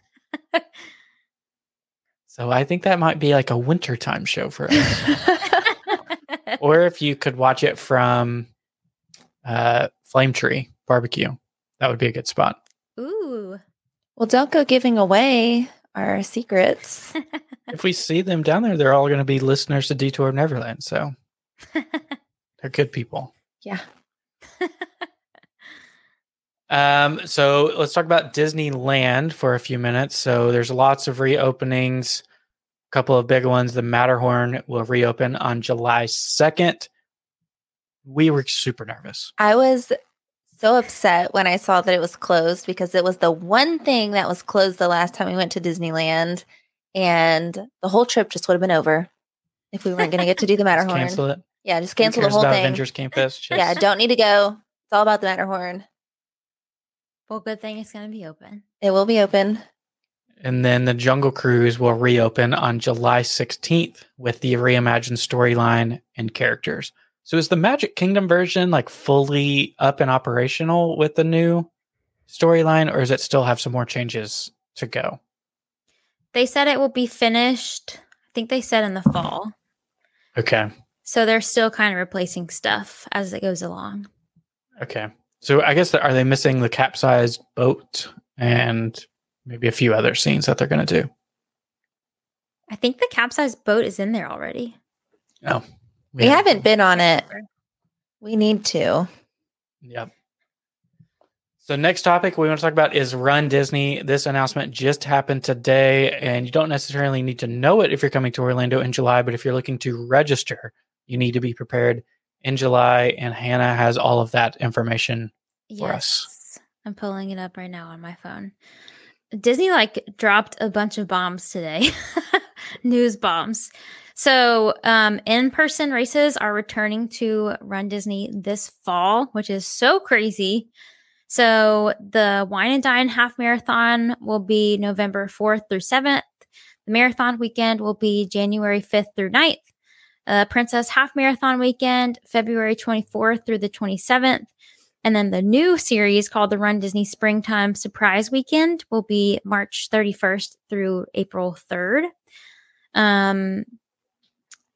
so I think that might be like a wintertime show for us. or if you could watch it from uh Flame Tree Barbecue, that would be a good spot. Ooh. well, don't go giving away our secrets. If we see them down there, they're all going to be listeners to Detour Neverland, so they're good people. Yeah. Um, so let's talk about Disneyland for a few minutes. So there's lots of reopenings, a couple of big ones. The Matterhorn will reopen on July 2nd. We were super nervous. I was so upset when I saw that it was closed because it was the one thing that was closed the last time we went to Disneyland. And the whole trip just would have been over if we weren't going to get to do the Just Matterhorn. cancel it. Yeah, just cancel the whole about thing. Avengers Campus. Just- Yeah, don't need to go. It's all about the Matterhorn. Well, good thing it's going to be open. It will be open. And then the Jungle Cruise will reopen on July 16th with the reimagined storyline and characters. So is the Magic Kingdom version like fully up and operational with the new storyline, or does it still have some more changes to go? They said it will be finished. I think they said in the fall. Okay. So they're still kind of replacing stuff as it goes along. Okay. So I guess are they missing the capsized boat and maybe a few other scenes that they're going to do? I think the capsized boat is in there already. Oh, We haven't been on it. We need to. Yep. So next topic we want to talk about is Run Disney. This announcement just happened today, and you don't necessarily need to know it if you're coming to Orlando in July, but if you're looking to register, you need to be prepared in July. And Hannah has all of that information. For us. Yes. I'm pulling it up right now on my phone. Disney like dropped a bunch of bombs today. News bombs. So, um, in-person races are returning to Run Disney this fall, which is so crazy. So, the Wine and Dine Half Marathon will be November 4th through 7th. The marathon weekend will be January 5th through 9th. Uh, Princess Half Marathon weekend, February 24th through the 27th. And then the new series called the Run Disney Springtime Surprise Weekend will be March 31st through April 3rd. Um,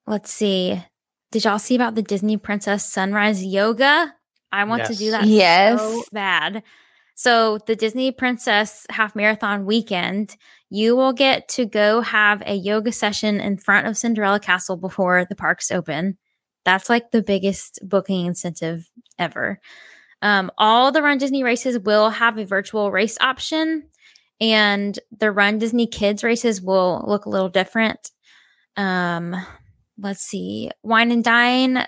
let's see. Did y'all see about the Disney Princess Sunrise Yoga? I want to do that Yes. so bad. So the Disney Princess Half Marathon weekend, you will get to go have a yoga session in front of Cinderella Castle before the parks open. That's like the biggest booking incentive ever. Um, all the Run Disney races will have a virtual race option, and the Run Disney Kids races will look a little different. Um, let's see. Wine and Dine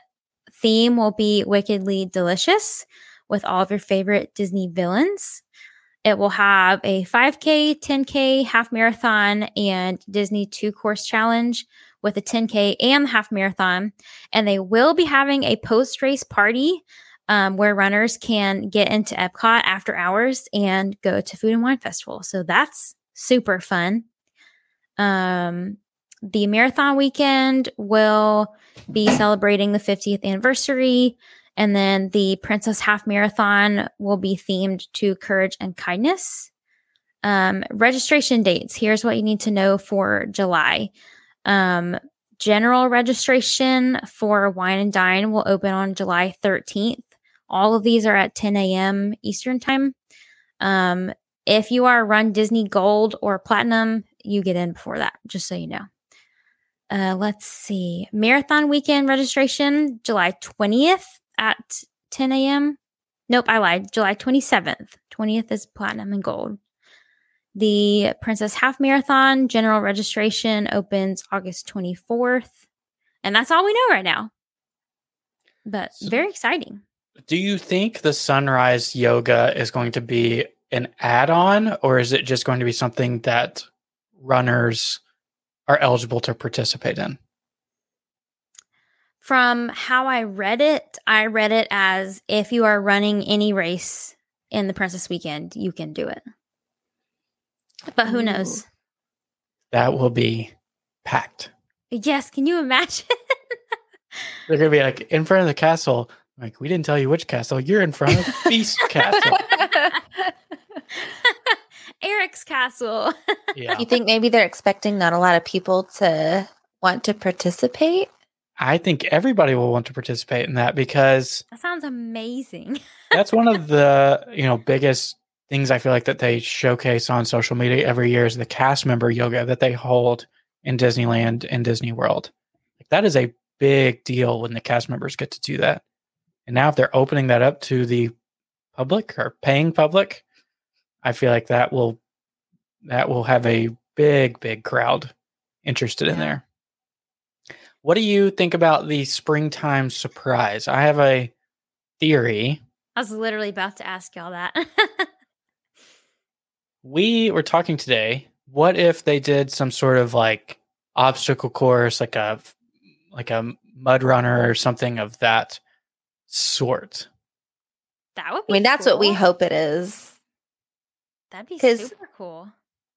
theme will be wickedly delicious with all of your favorite Disney villains. It will have a 5K, 10K, half marathon, and Disney two course challenge with a 10K and half marathon. And they will be having a post race party um, where runners can get into Epcot after hours and go to Food and Wine Festival. So that's super fun. Um, the marathon weekend will be celebrating the 50th anniversary. And then the Princess Half Marathon will be themed to courage and kindness. Um, registration dates. Here's what you need to know for July. Um, general registration for Wine and Dine will open on July 13th. All of these are at 10 a.m. Eastern Time. Um, if you are Run Disney Gold or Platinum, you get in before that, just so you know. Uh, let's see. Marathon weekend registration, July 20th at 10 a.m. Nope, I lied. July 27th. 20th is platinum and gold. The Princess Half Marathon general registration opens August 24th. And that's all we know right now. But So- very exciting. Do you think the sunrise yoga is going to be an add on, or is it just going to be something that runners are eligible to participate in? From how I read it, I read it as if you are running any race in the Princess Weekend, you can do it. But who knows? That will be packed. Yes, can you imagine? They're going to be like in front of the castle. Like, we didn't tell you which castle. You're in front of Beast Castle. Eric's castle. Yeah. You think maybe they're expecting not a lot of people to want to participate? I think everybody will want to participate in that because That sounds amazing. that's one of the you know biggest things I feel like that they showcase on social media every year is the cast member yoga that they hold in Disneyland and Disney World. Like that is a big deal when the cast members get to do that. And now if they're opening that up to the public or paying public, I feel like that will that will have a big big crowd interested in there. What do you think about the springtime surprise? I have a theory I was literally about to ask y'all that. we were talking today what if they did some sort of like obstacle course like a like a mud runner or something of that sort that would I be mean, that's what we hope it is. That'd be super cool.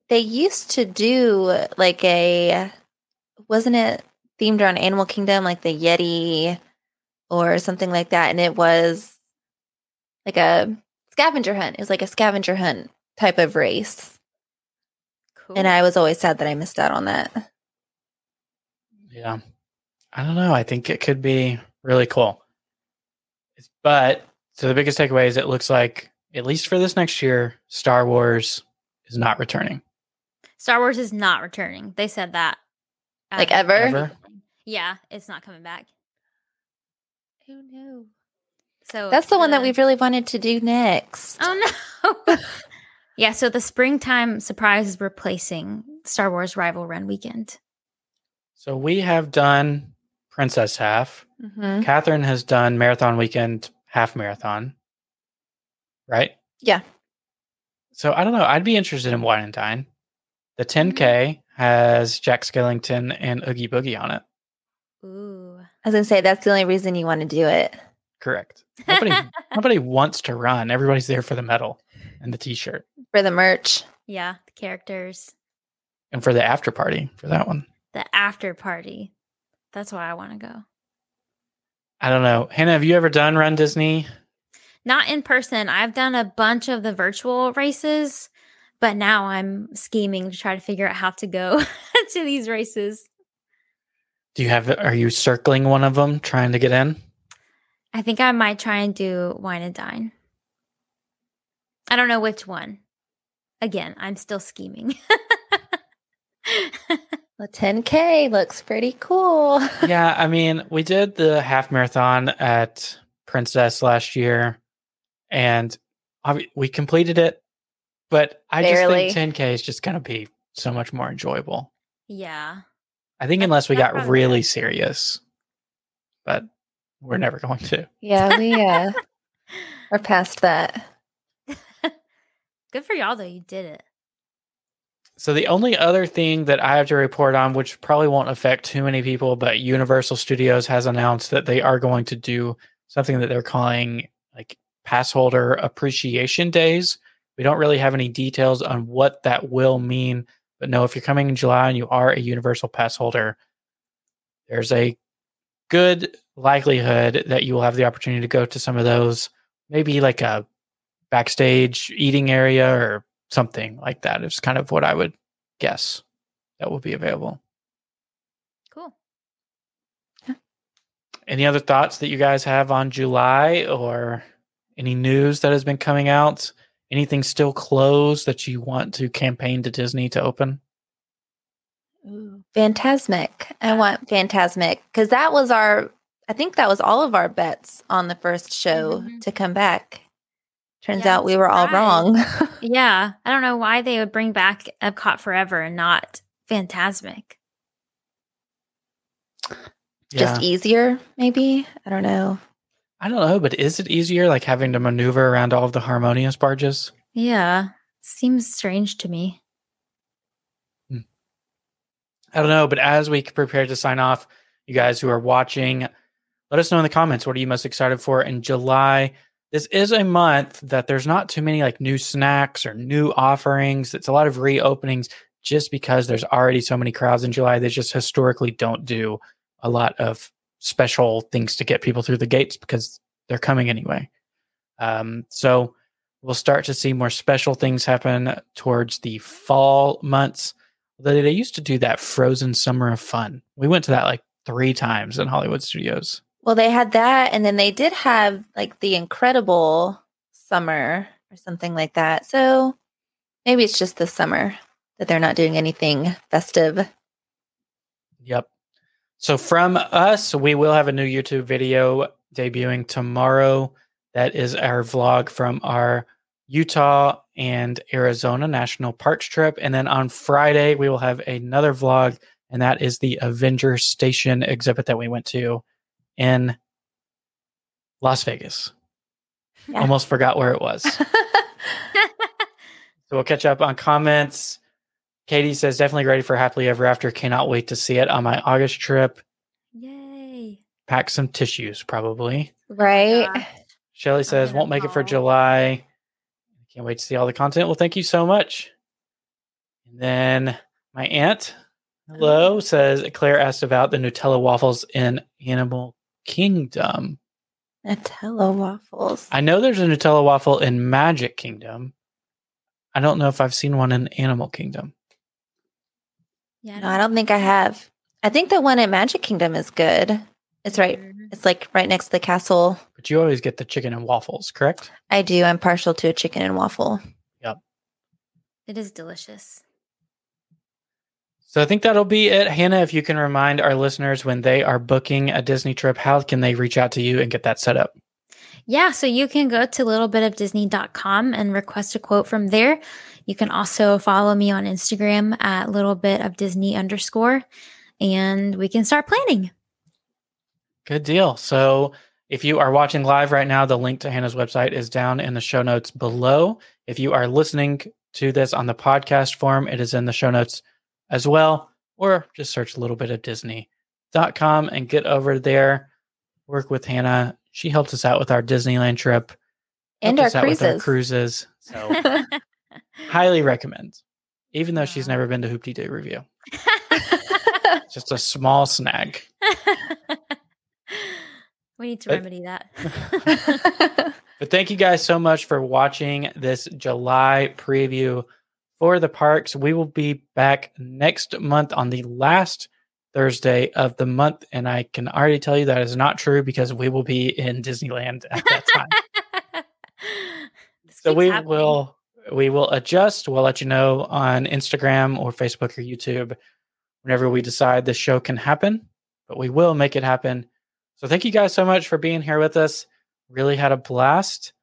They used to do like a, wasn't it themed around Animal Kingdom, like the Yeti or something like that? And it was like a scavenger hunt. It was like a scavenger hunt type of race. Cool. And I was always sad that I missed out on that. yeah i don't know i think it could be really cool but so the biggest takeaway is it looks like at least for this next year star wars is not returning Star Wars is not returning. They said that. Like ever? Ever? Yeah, it's not coming back. Oh no. So That's the one that we've really wanted to do next. Oh no. yeah, so the springtime surprise is replacing Star Wars Rival Run weekend. so we have done princess half Mhm. Catherine has done marathon weekend, half marathon, right? Yeah. So I don't know. I'd be interested in Wine and Dine. The 10K has Jack Skellington and Oogie Boogie on it. Ooh. I was gonna say that's the only reason you want to do it. Correct. Nobody, nobody wants to run. Everybody's there for the medal and the T-shirt, For the merch. yeah, the characters. and for the after party for that one. The after party. That's why I want to go. I don't know. Hannah, have you ever done Run Disney? Not in person. I've done a bunch of the virtual races, but now I'm scheming to try to figure out how to go to these races. Do you have? Are you circling one of them, trying to get in? I think I might try and do wine and dine. I don't know which one. Again, I'm still scheming. The 10K looks pretty cool. yeah, I mean, we did the half marathon at Princess last year, and we completed it. But I Barely. just think 10K is just going to be so much more enjoyable. yeah. I think unless we got really serious, but we're never going to. Yeah, we uh, are past that. Good for y'all though. You did it. So the only other thing that I have to report on, which probably won't affect too many people, but Universal Studios has announced that they are going to do something that they're calling like pass holder appreciation days. We don't really have any details on what that will mean, but no, if you're coming in July and you are a Universal pass holder, there's a good likelihood that you will have the opportunity to go to some of those, maybe like a backstage eating area or something like that is kind of what I would guess that will be available. Cool. Any other thoughts that you guys have on July or any news that has been coming out? Anything still closed that you want to campaign to Disney to open? Fantasmic. I want Fantasmic because that was our, I think that was all of our bets on the first show Mhm. to come back. Turns Yeah, out we were all wrong. Yeah. I don't know why they would bring back Epcot Forever and not Fantasmic. Just easier, maybe. I don't know. I don't know, but is it easier like having to maneuver around all of the harmonious barges? Yeah. Seems strange to me. Hmm. I don't know, but as we prepare to sign off, you guys who are watching, let us know in the comments what are you most excited for in July. This is a month that there's not too many like new snacks or new offerings. It's a lot of reopenings just because there's already so many crowds in July. They just historically don't do a lot of special things to get people through the gates because they're coming anyway. Um, so we'll start to see more special things happen towards the fall months. They, they used to do that Frozen Summer of Fun. We went to that like three times in Hollywood Studios. Well, they had that, and then they did have like the incredible summer or something like that. So maybe it's just this summer that they're not doing anything festive. Yep. So from us, we will have a new YouTube video debuting tomorrow. That is our vlog from our Utah and Arizona National Parks trip. And then on Friday, we will have another vlog, and that is the Avenger Station exhibit that we went to in Las Vegas. Yeah. Almost forgot where it was. So we'll catch up on comments. Katie says, definitely ready for Happily Ever After. Cannot wait to see it on my August trip. Yay. Pack some tissues, probably. right? Gosh. Shelly says, won't make it for. July. Can't wait to see all the content. Well, thank you so much. And then my aunt, hello, says, Claire asked about the Nutella waffles in Animal Kingdom. Nutella waffles. I know there's a Nutella waffle in Magic Kingdom. I don't know if I've seen one in Animal Kingdom. Yeah. No, I don't think I have. I think the one at Magic Kingdom is good. It's right. Mhm. It's like right next to the castle. But you always get the chicken and waffles, correct? I do. I'm partial to a chicken and waffle. Yep. It is delicious. So I think that'll be it. Hannah, if you can remind our listeners when they are booking a Disney trip, how can they reach out to you and get that set up? Yeah, so you can go to littlebitofdisney.com and request a quote from there. You can also follow me on Instagram at littlebitofdisney underscore, and we can start planning. Good deal. So if you are watching live right now, the link to Hannah's website is down in the show notes below. If you are listening to this on the podcast form, it is in the show notes as well. Or just search a little bit of Disney.com and get over there. Work with Hannah. She helped us out with our Disneyland trip And our with our cruises. cruises. So highly recommend. Even though she's never been to Hoop-Dee-Doo Revue. Just a small snag. we need to Uh, remedy that. But thank you guys so much for watching this July preview for the parks. We will be back next month on the last Thursday of the month. And I can already tell you that is not true because we will be in Disneyland at that time. so we happening. will we will adjust. We'll let you know on Instagram or Facebook or YouTube whenever we decide the show can happen, but we will make it happen. So thank you guys so much for being here with us. Really had a blast.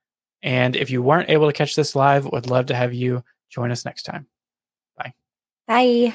And if you weren't able to catch this live, would love to have you join us next time. Bye. Bye.